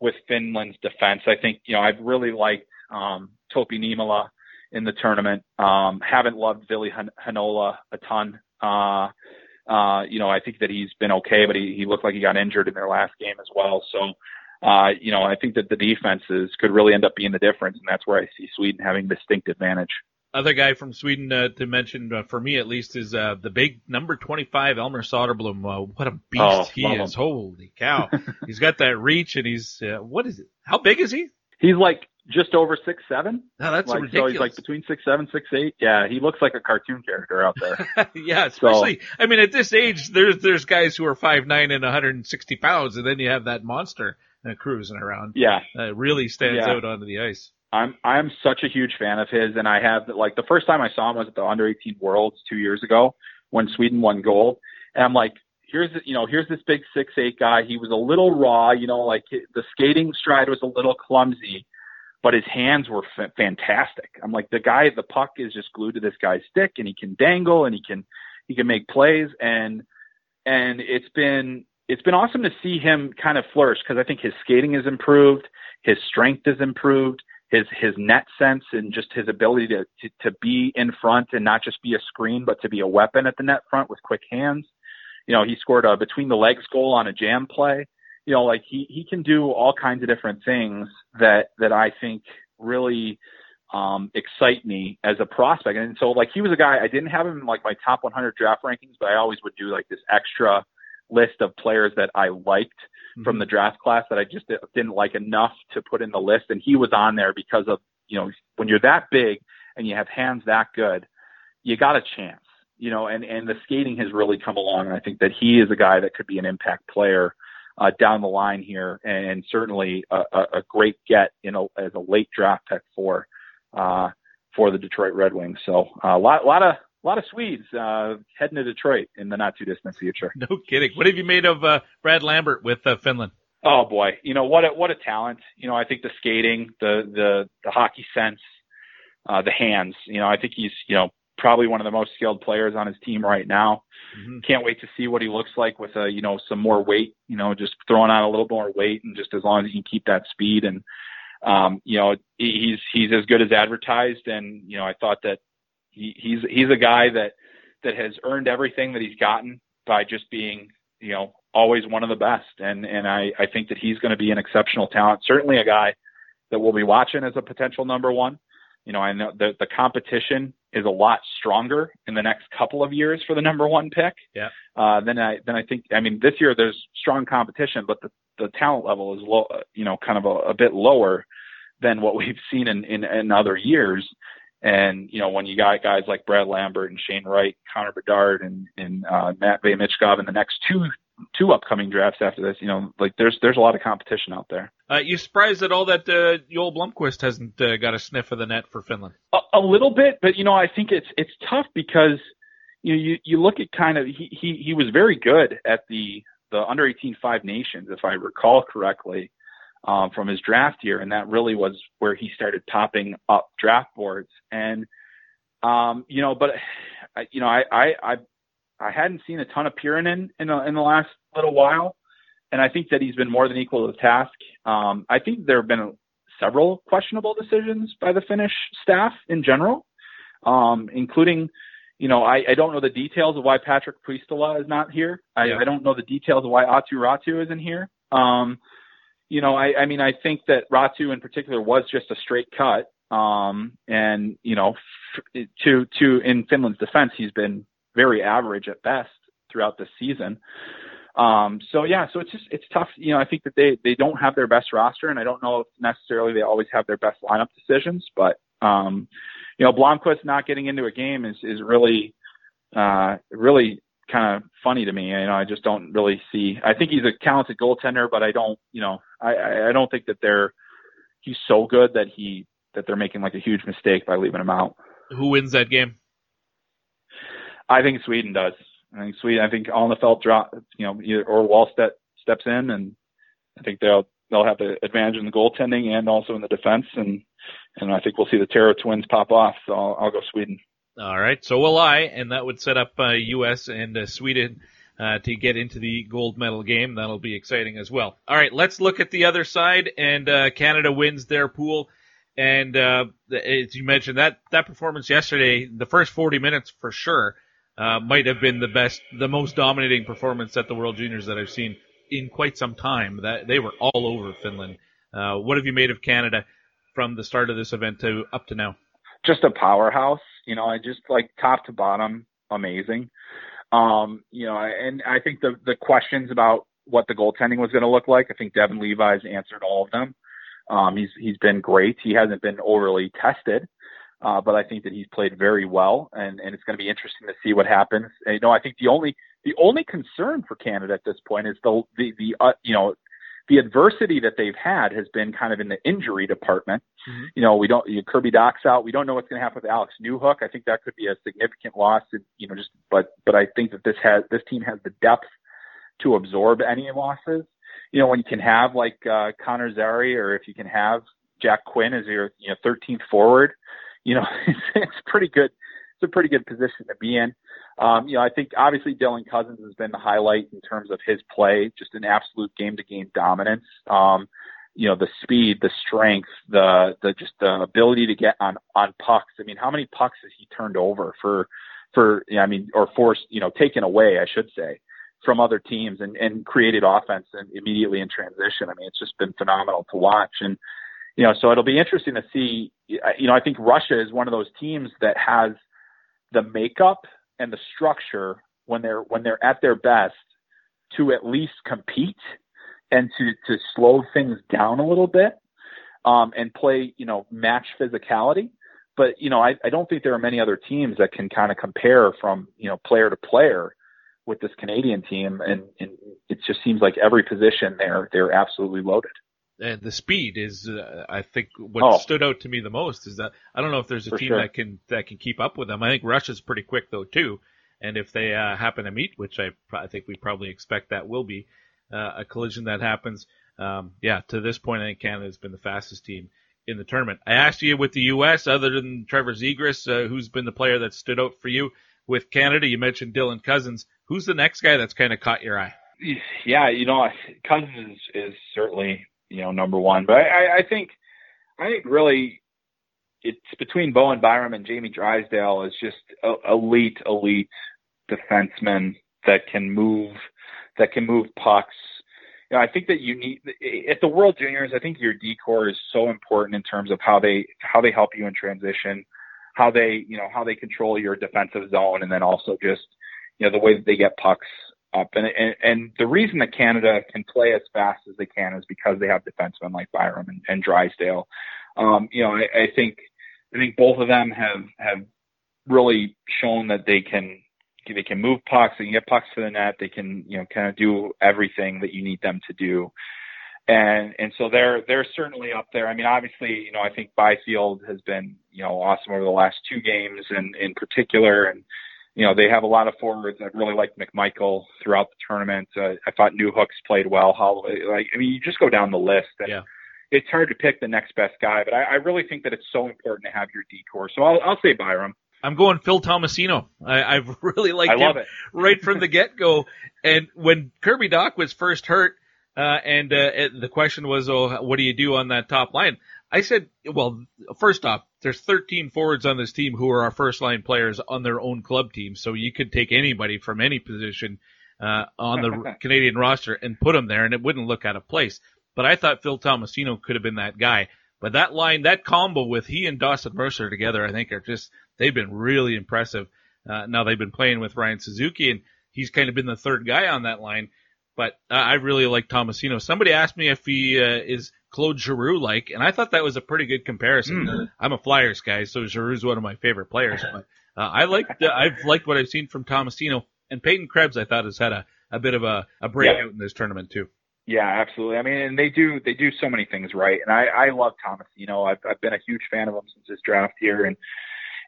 with Finland's defense. I think you know I've really liked um, Topi Niemelä in the tournament. Um, haven't loved Ville Heinola a ton. Uh, uh, you know, I think that he's been okay, but he, he looked like he got injured in their last game as well. So, uh, you know, I think that the defenses could really end up being the difference, and that's where I see Sweden having distinct advantage. Other guy from Sweden uh, to mention, uh, for me at least, is uh, the big number 25, Elmer Soderblom. Uh, what a beast oh, he is. Him. Holy cow. he's got that reach, and he's, uh, what is it? How big is he? He's like just over six seven. No, that's like, ridiculous. So he's like between six seven, six eight. Yeah, he looks like a cartoon character out there. yeah, especially so, I mean at this age, there's there's guys who are five nine and 160 pounds, and then you have that monster uh, cruising around. Yeah, uh, really stands yeah. out onto the ice. I'm I'm such a huge fan of his, and I have like the first time I saw him was at the under 18 Worlds two years ago when Sweden won gold, and I'm like, here's you know here's this big six eight guy. He was a little raw, you know, like the skating stride was a little clumsy but his hands were f- fantastic. I'm like the guy, the puck is just glued to this guy's stick, and he can dangle and he can he can make plays, and and it's been it's been awesome to see him kind of flourish because I think his skating has improved, his strength has improved, his his net sense and just his ability to, to to be in front and not just be a screen, but to be a weapon at the net front with quick hands. You know, he scored a between the legs goal on a jam play you know, like he he can do all kinds of different things that that I think really um, excite me as a prospect. And so like he was a guy I didn't have him in like my top 100 draft rankings, but I always would do like this extra list of players that I liked mm-hmm. from the draft class that I just didn't like enough to put in the list. And he was on there because of you know when you're that big and you have hands that good, you got a chance. You know, and and the skating has really come along, and I think that he is a guy that could be an impact player uh, down the line here, and certainly a, a great get in a, as a late draft pick for uh, for the Detroit Red Wings. So a uh, lot, lot of a lot of Swedes uh, heading to Detroit in the not too distant future. No kidding. What have you made of uh, Brad Lambert with uh, Finland? Oh boy, you know what a what a talent. You know, I think the skating, the the the hockey sense, uh, the hands. You know, I think he's you know probably one of the most skilled players on his team right now. Mm-hmm. Can't wait to see what he looks like with a, you know, some more weight, you know, just throwing on a little more weight and just as long as he can keep that speed and, um, you know, he's, he's as good as advertised. And, you know, I thought that he, he's, he's a guy that, that has earned everything that he's gotten by just being, you know, always one of the best. And, and I, I think that he's going to be an exceptional talent, certainly a guy that we'll be watching as a potential number one. You know, I know the the competition is a lot stronger in the next couple of years for the number one pick. Yeah. Uh, then I then I think I mean this year there's strong competition, but the the talent level is low. You know, kind of a, a bit lower than what we've seen in, in in other years. And you know, when you got guys like Brad Lambert and Shane Wright, Connor Bedard, and and uh, Matvei Michkov in the next two two upcoming drafts after this. You know, like there's there's a lot of competition out there. Uh, you surprised at all that uh, Joel Blomqvist hasn't uh, got a sniff of the net for Finland? A, a little bit, but you know, I think it's it's tough because you know you you look at kind of he he he was very good at the the under 18 five nations, if I recall correctly. Um, from his draft year, and that really was where he started popping up draft boards. And um, you know, but you know, I I I I hadn't seen a ton of Piiroinen in the, in the last little while, and I think that he's been more than equal to the task. Um, I think there have been several questionable decisions by the Finnish staff in general, um, including, you know, I, I don't know the details of why Patrik Puistola is not here. I, yeah. I don't know the details of why Aatu Räty isn't here. Um, you know, I, I mean, I think that Räty in particular was just a straight cut. Um, and you know, to to in Finland's defense, he's been very average at best throughout the season. Um, so yeah, so it's just it's tough. You know, I think that they they don't have their best roster, and I don't know if necessarily they always have their best lineup decisions. But um, you know, Blomqvist not getting into a game is is really uh, really kind of funny to me. You know, I just don't really see. I think he's a talented goaltender, but I don't. You know, I I don't think that they're he's so good that he that they're making like a huge mistake by leaving him out. Who wins that game? I think Sweden does. I think Sweden. I think Alnefelt drop, you know, either, or Wallstedt steps in, and I think they'll they'll have the advantage in the goaltending and also in the defense, and and I think we'll see the Terror Twins pop off. So I'll, I'll go Sweden. All right, so will I, and that would set up uh, U.S. and uh, Sweden uh, to get into the gold medal game. That'll be exciting as well. All right, let's look at the other side, and uh, Canada wins their pool. And uh, as you mentioned, that that performance yesterday, the first 40 minutes for sure, uh, might have been the best, the most dominating performance at the World Juniors that I've seen in quite some time. That they were all over Finland. What have you made of Canada from the start of this event to up to now? Just a powerhouse. You know, I just like top to bottom, amazing. Um, you know, and I think the the questions about what the goaltending was going to look like, I think Devon Levi's answered all of them. Um, he's he's been great. He hasn't been overly tested, uh, but I think that he's played very well, and and it's going to be interesting to see what happens. And, you know, I think the only the only concern for Canada at this point is the the the uh, you know the adversity that they've had has been kind of in the injury department. Mm-hmm. You know, we don't you Kirby Dach's out. We don't know what's going to happen with Alex Newhook. I think that could be a significant loss. You know, just but but I think that this has this team has the depth to absorb any losses. You know, when you can have like uh, Connor Zary or if you can have Jack Quinn as your you know 13th forward, you know, it's, it's pretty good. It's a pretty good position to be in. Um, you know, I think obviously Dylan Cozens has been the highlight in terms of his play, just an absolute game to game dominance. Um, you know, the speed, the strength, the, the, just the ability to get on, on pucks. I mean, how many pucks has he turned over for, for, I mean, or forced, you know, taken away, I should say, from other teams and, and created offense and immediately in transition. I mean, it's just been phenomenal to watch. And, you know, so it'll be interesting to see, you know, I think Russia is one of those teams that has the makeup and the structure when they're when they're at their best to at least compete and to to slow things down a little bit um, and play you know match physicality. But you know I, I don't think there are many other teams that can kind of compare from you know player to player with this Canadian team, and, and it just seems like every position they're they're absolutely loaded and the speed is, uh, I think, what oh. stood out to me the most is that I don't know if there's a For team sure. that can that can keep up with them. I think Russia's pretty quick though too, and if they uh, happen to meet, which I I think we probably expect that will be uh, a collision that happens. Um, yeah, to this point, I think Canada has been the fastest team in the tournament. I asked you with the U.S. other than Trevor Zegras, uh, who's been the player that stood out for you with Canada. You mentioned Dylan Cozens. Who's the next guy that's kind of caught your eye? Yeah, you know, Cozens is, is certainly you know, number one. But I, I think, I think really it's between Bowen Byram and Jamie Drysdale is just elite, elite defensemen that can move, that can move pucks. You know, I think that you need at the World Juniors. I think your D corps is so important in terms of how they how they help you in transition, how they you know how they control your defensive zone, and then also just you know the way that they get pucks up. And, and, and the reason that Canada can play as fast as they can is because they have defensemen like Byram and, and Drysdale. Um, you know, I, I think, I think both of them have, have really shown that they can, they can move pucks, they can get pucks to the net, they can, you know, kind of do everything that you need them to do. And, and so they're, they're certainly up there. I mean, obviously, you know, I think Byfield has been, you know, awesome over the last two games and in particular. And, you know, they have a lot of forwards. I really liked McMichael throughout the tournament. Uh, I thought Newhook's played well. Holloway, like, I mean, you just go down the list. And yeah. It's hard to pick the next best guy, but I, I really think that it's so important to have your D corps. So I'll, I'll say Byram. I'm going Phil Tomasino. I, I've really liked I love him it. right from the get go. And when Kirby Dach was first hurt, uh, and uh, the question was, oh, what do you do on that top line? I said, well, first off, there's 13 forwards on this team who are our first line players on their own club team. So you could take anybody from any position uh, on the Canadian roster and put them there, and it wouldn't look out of place. But I thought Phil Tomasino could have been that guy. But that line, that combo with he and Dawson Mercer together, I think are just they've been really impressive. Uh, now they've been playing with Ryan Suzuki, and he's kind of been the third guy on that line. But uh, I really like Tomasino. Somebody asked me if he uh, is Claude Giroux like, and I thought that was a pretty good comparison. Mm. I'm a Flyers guy, so Giroux's one of my favorite players. But uh, I like I've liked what I've seen from Tomasino and Peyton Krebs. I thought has had a, a bit of a, a breakout Yeah. in this tournament too. Yeah, absolutely. I mean, and they do they do so many things right, and I I love Thomas. You know, I've I've been a huge fan of him since his draft year, and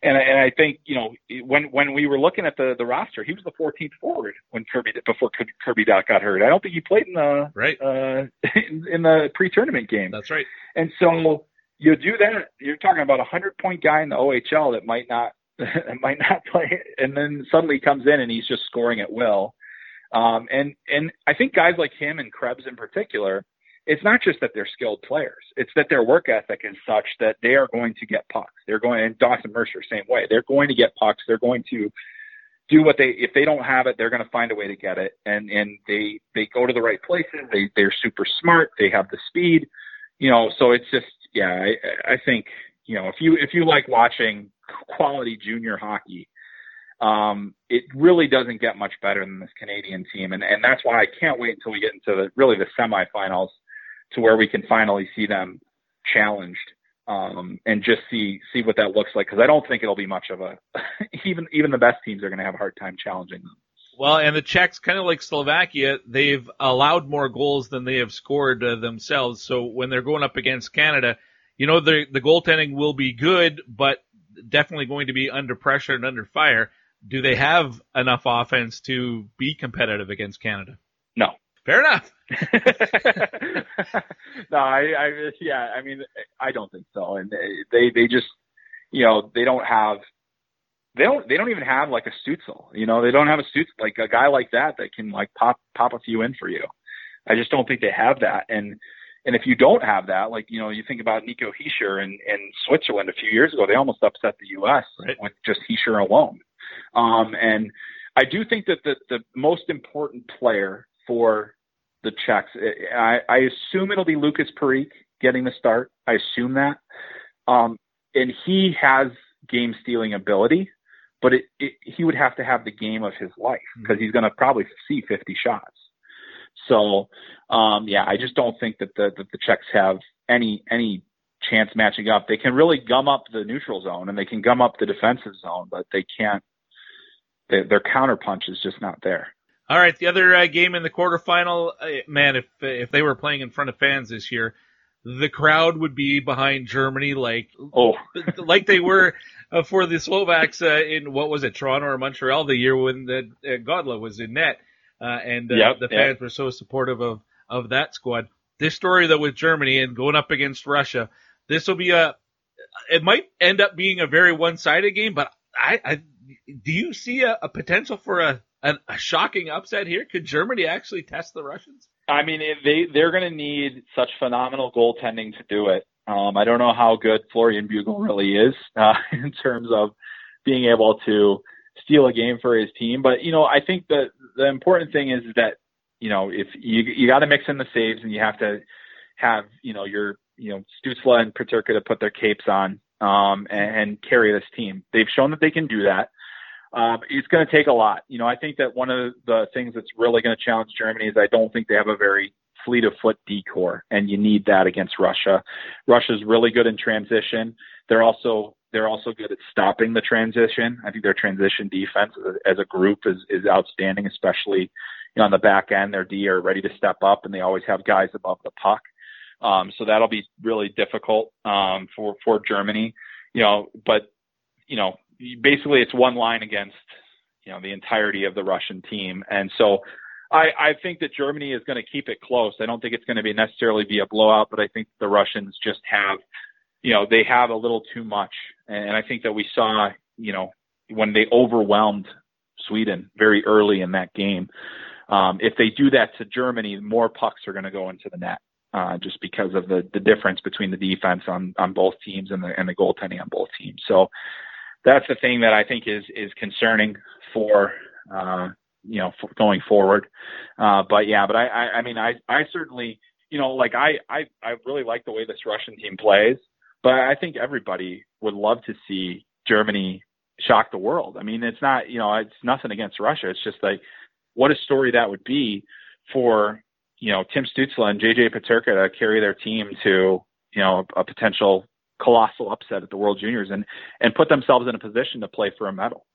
and and I think you know when when we were looking at the the roster, he was the 14th forward when Kirby before Kirby Dach got hurt. I don't think he played in the right uh, in, in the pre-tournament game. That's right. And so you do that. You're talking about a hundred point guy in the OHL that might not might not play, and then suddenly comes in and he's just scoring at will. Um, and and I think guys like him and Krebs in particular, it's not just that they're skilled players; it's that their work ethic is such that they are going to get pucks. They're going, and Dawson Mercer same way. They're going to get pucks. They're going to do what they if they don't have it, they're going to find a way to get it. And and they they go to the right places. They they're super smart. They have the speed. You know, so it's just yeah. I I think you know if you if you like watching quality junior hockey, um, it really doesn't get much better than this Canadian team, and and that's why I can't wait until we get into the really the semifinals to where we can finally see them challenged um, and just see see what that looks like because I don't think it'll be much of a even even the best teams are going to have a hard time challenging them. Well, and the Czechs, kind of like Slovakia, they've allowed more goals than they have scored uh, themselves. So when they're going up against Canada, you know the the goaltending will be good, but definitely going to be under pressure and under fire. Do they have enough offense to be competitive against Canada? Fair enough. no, I, I, yeah, I mean, I don't think so. And they, they just, you know, they don't have, they don't, they don't even have like a Stützle. You know, they don't have a Stützle, like a guy like that that can like pop, pop a few in for you. I just don't think they have that. And, and if you don't have that, like, you know, you think about Nico Hischier in, in Switzerland a few years ago, they almost upset the U.S. Right. with just Hischier alone. Um, and I do think that the, the most important player for the Czechs. I, I assume it'll be Lucas Parik getting the start. I assume that. Um, and he has game stealing ability, but it, it, he would have to have the game of his life because he's going to probably see 50 shots. So, um, yeah, I just don't think that the, that the Czechs have any, any chance matching up. They can really gum up the neutral zone and they can gum up the defensive zone, but they can't, they, their counterpunch is just not there. All right, the other uh, game in the quarterfinal, uh, man, if if they were playing in front of fans this year, the crowd would be behind Germany like oh like they were uh, for the Slovaks uh, in what was it Toronto or Montreal the year when the uh, Godla was in net uh, and uh, yep, the fans yep. were so supportive of of that squad. This story though with Germany and going up against Russia, this will be a it might end up being a very one sided game, but I, I do you see a, a potential for a a, a shocking upset here? Could Germany actually test the Russians? I mean, they they're going to need such phenomenal goaltending to do it. Um, I don't know how good Florian Bugl really is uh, in terms of being able to steal a game for his team, but you know, I think the the important thing is that you know if you you got to mix in the saves and you have to have you know your you know Stützle and Peterka to put their capes on um, and, and carry this team. They've shown that they can do that. Um, it's going to take a lot. You know, I think that one of the things that's really going to challenge Germany is I don't think they have a very fleet of foot D corps, and you need that against Russia. Russia's really good in transition. They're also they're also good at stopping the transition. I think their transition defense as a group is is outstanding, especially you know, on the back end. Their D are ready to step up, and they always have guys above the puck. Um, so that'll be really difficult um, for for Germany. You know, but you know, basically it's one line against you know the entirety of the Russian team, and so I, I think that Germany is going to keep it close. I don't think it's going to be necessarily be a blowout, but I think the Russians just have you know they have a little too much, and I think that we saw you know when they overwhelmed Sweden very early in that game. Um, if they do that to Germany, more pucks are going to go into the net. Uh, just because of the, the difference between the defense on, on both teams and the, and the goaltending on both teams. So, that's the thing that I think is is concerning for uh, you know for going forward. Uh, but yeah, but I, I I mean I I certainly you know like I I I really like the way this Russian team plays, but I think everybody would love to see Germany shock the world. I mean it's not you know it's nothing against Russia. It's just like what a story that would be for you know Tim Stützle and JJ Peterka to carry their team to you know a potential colossal upset at the World Juniors and and put themselves in a position to play for a medal.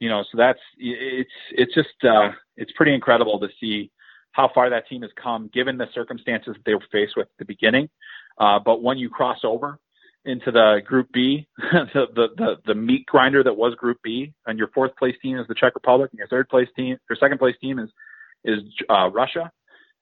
You know, so that's it's it's just uh, it's pretty incredible to see how far that team has come given the circumstances that they were faced with at the beginning. Uh, but when you cross over into the Group B, the, the, the the meat grinder that was Group B, and your fourth place team is the Czech Republic, and your third place team, your second place team is is uh, Russia.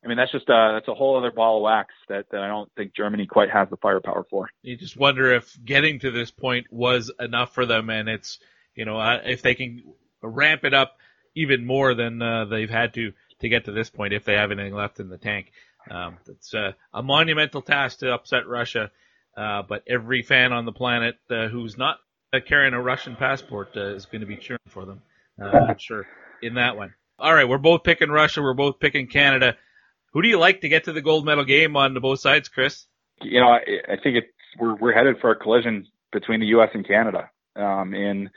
I mean, that's just uh, that's a whole other ball of wax that, that I don't think Germany quite has the firepower for. You just wonder if getting to this point was enough for them, and it's you know uh, if they can ramp it up even more than uh, they've had to to get to this point if they have anything left in the tank. Um, it's uh, a monumental task to upset Russia, uh, but every fan on the planet uh, who's not carrying a Russian passport uh, is going to be cheering for them. Uh, I'm sure in that one. All right, we're both picking Russia. We're both picking Canada. Who do you like to get to the gold medal game on both sides, Chris? You know, I, I think it's we're we're headed for a collision between the U.S. and Canada um, in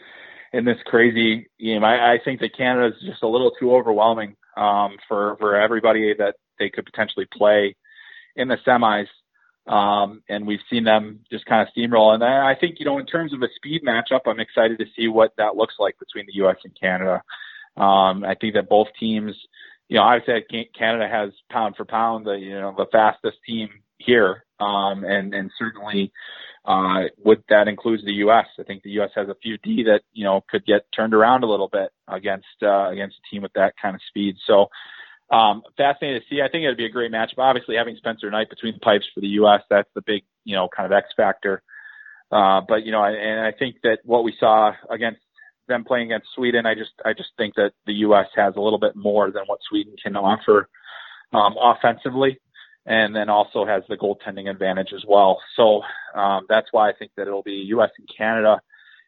in this crazy game. I, I think that Canada is just a little too overwhelming um, for for everybody that they could potentially play in the semis. Um, and we've seen them just kind of steamroll. And I, I think, you know, in terms of a speed matchup, I'm excited to see what that looks like between the U.S. and Canada. Um, I think that both teams, you know, said Canada has pound for pound the, you know, the fastest team here. Um, and, and certainly, uh, what that includes the U.S. I think the U.S. has a few D that, you know, could get turned around a little bit against, uh, against a team with that kind of speed. So, um, fascinating to see. I think it'd be a great matchup. Obviously, having Spencer Knight between the pipes for the U.S. That's the big, you know, kind of X factor. Uh, but you know, and I think that what we saw against them playing against Sweden, I just, I just think that the U.S. has a little bit more than what Sweden can offer um, offensively, and then also has the goaltending advantage as well. So um, that's why I think that it'll be U.S. and Canada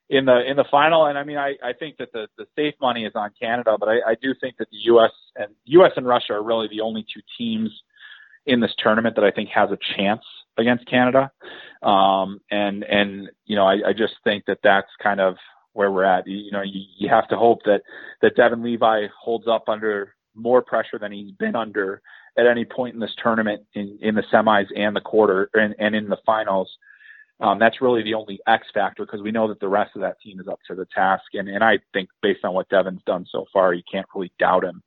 in the in the final. And I mean, I, I think that the, the safe money is on Canada, but I, I do think that the U.S. and U.S. and Russia are really the only two teams in this tournament that I think has a chance against Canada. Um, and and you know, I, I just think that that's kind of where we're at. You, know, you, you have to hope that that Devon Levi holds up under more pressure than he's been under at any point in this tournament in, in the semis and the quarter and, and in the finals um, that's really the only X factor because we know that the rest of that team is up to the task. And, and I think based on what Devon's done so far, you can't really doubt him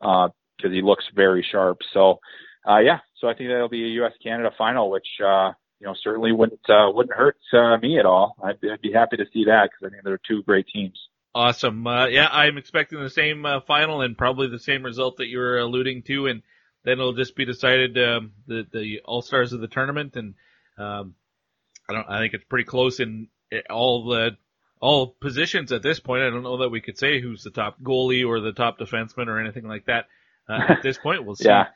because uh, he looks very sharp. So, uh, yeah, so I think that'll be a U.S. Canada final, which uh, you know certainly wouldn't uh, wouldn't hurt uh, me at all. I'd, I'd be happy to see that because I think they're two great teams. Awesome. Uh, yeah, I'm expecting the same uh, final and probably the same result that you were alluding to, and then it'll just be decided um, the the all stars of the tournament and. Um, I don't. I think it's pretty close in all the all positions at this point. I don't know that we could say who's the top goalie or the top defenseman or anything like that. Uh, at this point, we'll see. yeah.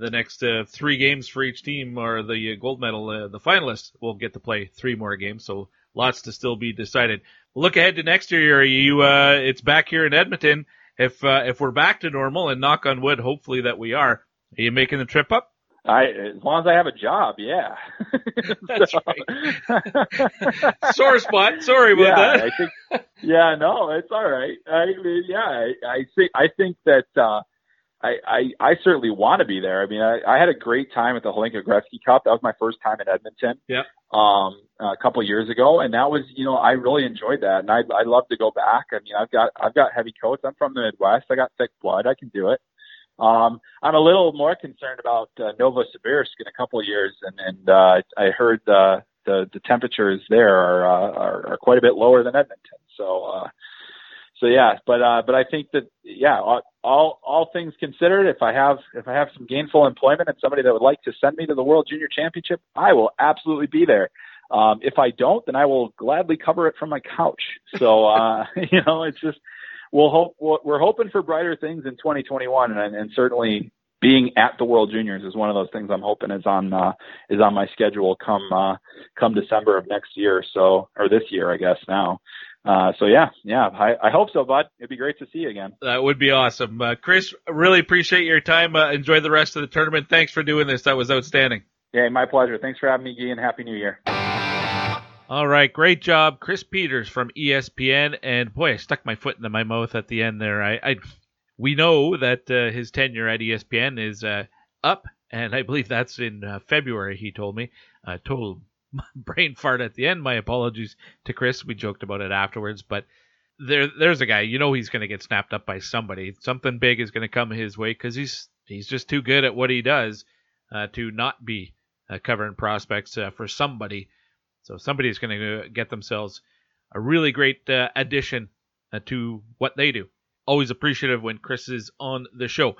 The next uh, three games for each team or the gold medal, uh, the finalists will get to play three more games. So lots to still be decided. Look ahead to next year. You, uh, it's back here in Edmonton. If uh, if we're back to normal and knock on wood, hopefully that we are. Are you making the trip up? I as long as I have a job, yeah. That's right. Sore spot. Sorry about yeah, that. I think, yeah, no, it's all right. I mean, yeah, I, I think I think that uh, I, I I certainly want to be there. I mean, I, I had a great time at the Hlinka Gretzky Cup. That was my first time in Edmonton. Yeah. Um, a couple of years ago, and that was, you know, I really enjoyed that, and I I love to go back. I mean, I've got I've got heavy coats. I'm from the Midwest. I got thick blood. I can do it. Um, I'm a little more concerned about uh, Novosibirsk in a couple of years, and, and uh, I heard uh, the the temperatures there are, uh, are are quite a bit lower than Edmonton. So, uh, so yeah, but uh, but I think that yeah, all all things considered, if I have if I have some gainful employment and somebody that would like to send me to the World Junior Championship, I will absolutely be there. Um, if I don't, then I will gladly cover it from my couch. So uh, you know, it's just we'll hope we're hoping for brighter things in 2021, and, and certainly being at the World Juniors is one of those things I'm hoping is on uh, is on my schedule come uh, come December of next year. So or this year, I guess now. Uh, so yeah, yeah, I, I hope so, bud. It'd be great to see you again. That would be awesome, uh, Chris. Really appreciate your time. Uh, enjoy the rest of the tournament. Thanks for doing this. That was outstanding. Yeah, my pleasure. Thanks for having me, Guy, and happy New Year. All right, great job, Chris Peters from ESPN. And boy, I stuck my foot into my mouth at the end there. I, I we know that uh, his tenure at ESPN is uh, up, and I believe that's in uh, February. He told me. Uh, total brain fart at the end. My apologies to Chris. We joked about it afterwards, but there, there's a guy. You know he's going to get snapped up by somebody. Something big is going to come his way because he's he's just too good at what he does uh, to not be uh, covering prospects uh, for somebody So somebody's going to get themselves a really great uh, addition uh, to what they do. Always appreciative when Chris is on the show.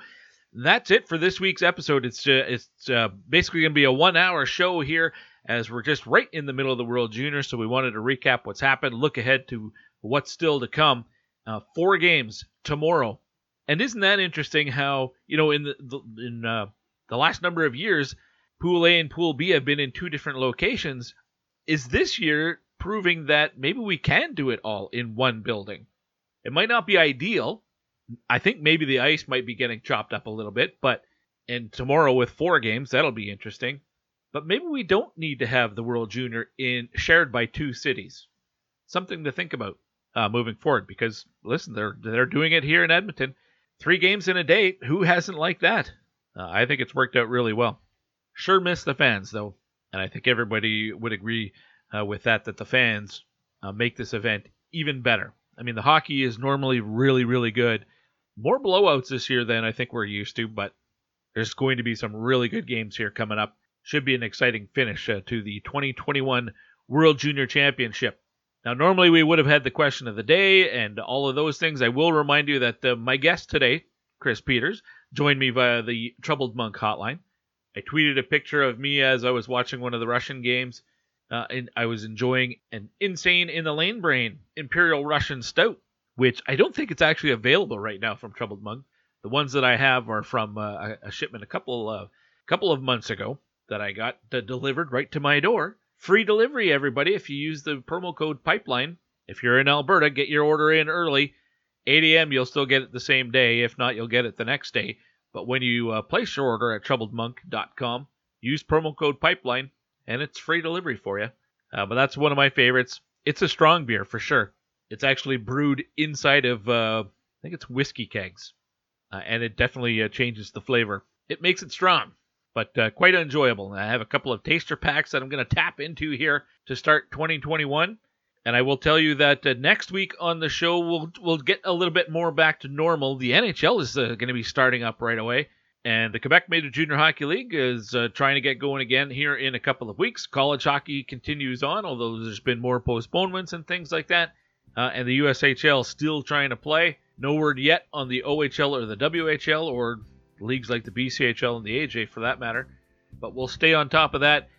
That's it for this week's episode. It's uh, it's uh, basically going to be a one-hour show here, as we're just right in the middle of the World Junior. So we wanted to recap what's happened, look ahead to what's still to come. Uh, four games tomorrow, and isn't that interesting? How you know in the, the in uh, the last number of years, Pool A and Pool B have been in two different locations. Is this year proving that maybe we can do it all in one building? It might not be ideal. I think maybe the ice might be getting chopped up a little bit, but and tomorrow with four games, that'll be interesting. But maybe we don't need to have the World Junior in shared by two cities. Something to think about uh, moving forward because listen, they're they're doing it here in Edmonton. Three games in a day. Who hasn't liked that? Uh, I think it's worked out really well. Sure miss the fans though, and I think everybody would agree uh, with that that the fans uh, make this event even better. I mean, the hockey is normally really really good. More blowouts this year than I think we're used to, but there's going to be some really good games here coming up. Should be an exciting finish uh, to the 2021 World Junior Championship. Now, normally we would have had the question of the day and all of those things. I will remind you that uh, my guest today, Chris Peters, joined me via the Troubled Monk hotline. I tweeted a picture of me as I was watching one of the Russian games, uh, and I was enjoying an insane in the lane brain Imperial Russian Stout, which I don't think it's actually available right now from Troubled Monk. The ones that I have are from uh, a shipment a couple of couple of months ago that I got delivered right to my door Free delivery, everybody, if you use the promo code Pipeline. If you're in Alberta, get your order in early. 8 a.m., you'll still get it the same day. If not, you'll get it the next day. But when you uh, place your order at troubledmonk.com, use promo code Pipeline, and it's free delivery for you. Uh, but that's one of my favorites. It's a strong beer for sure. It's actually brewed inside of, uh, I think it's whiskey kegs, uh, and it definitely uh, changes the flavor. It makes it strong but uh, quite enjoyable. I have a couple of taster packs that I'm going to tap into here to start 2021. And I will tell you that uh, next week on the show we'll we'll get a little bit more back to normal. The NHL is uh, going to be starting up right away, and the Quebec Major Junior Hockey League is uh, trying to get going again here in a couple of weeks. College hockey continues on, although there's been more postponements and things like that. Uh, and the USHL still trying to play. No word yet on the OHL or the WHL or leagues like the BCHL and the AJ for that matter. But we'll stay on top of that.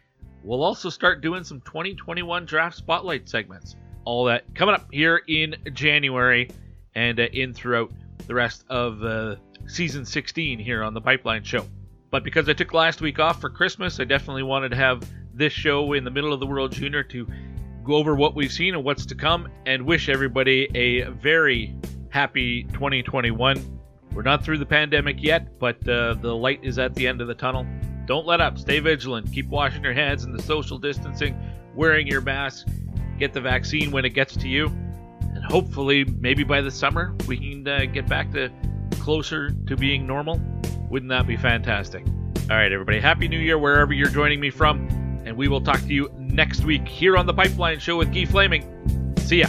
We'll also start doing some 2021 draft spotlight segments. All that coming up here in January and uh, in throughout the rest of uh, season 16 here on the Pipeline Show. But because I took last week off for Christmas, I definitely wanted to have this show in the middle of the World Junior to go over what we've seen and what's to come and wish everybody a very happy 2021. We're not through the pandemic yet, but uh, the light is at the end of the tunnel. Don't let up. Stay vigilant. Keep washing your hands and the social distancing, wearing your mask. Get the vaccine when it gets to you. And hopefully, maybe by the summer, we can uh, get back to closer to being normal. Wouldn't that be fantastic? All right, everybody. Happy New Year wherever you're joining me from. And we will talk to you next week here on the Pipeline Show with Guy Flaming. See ya.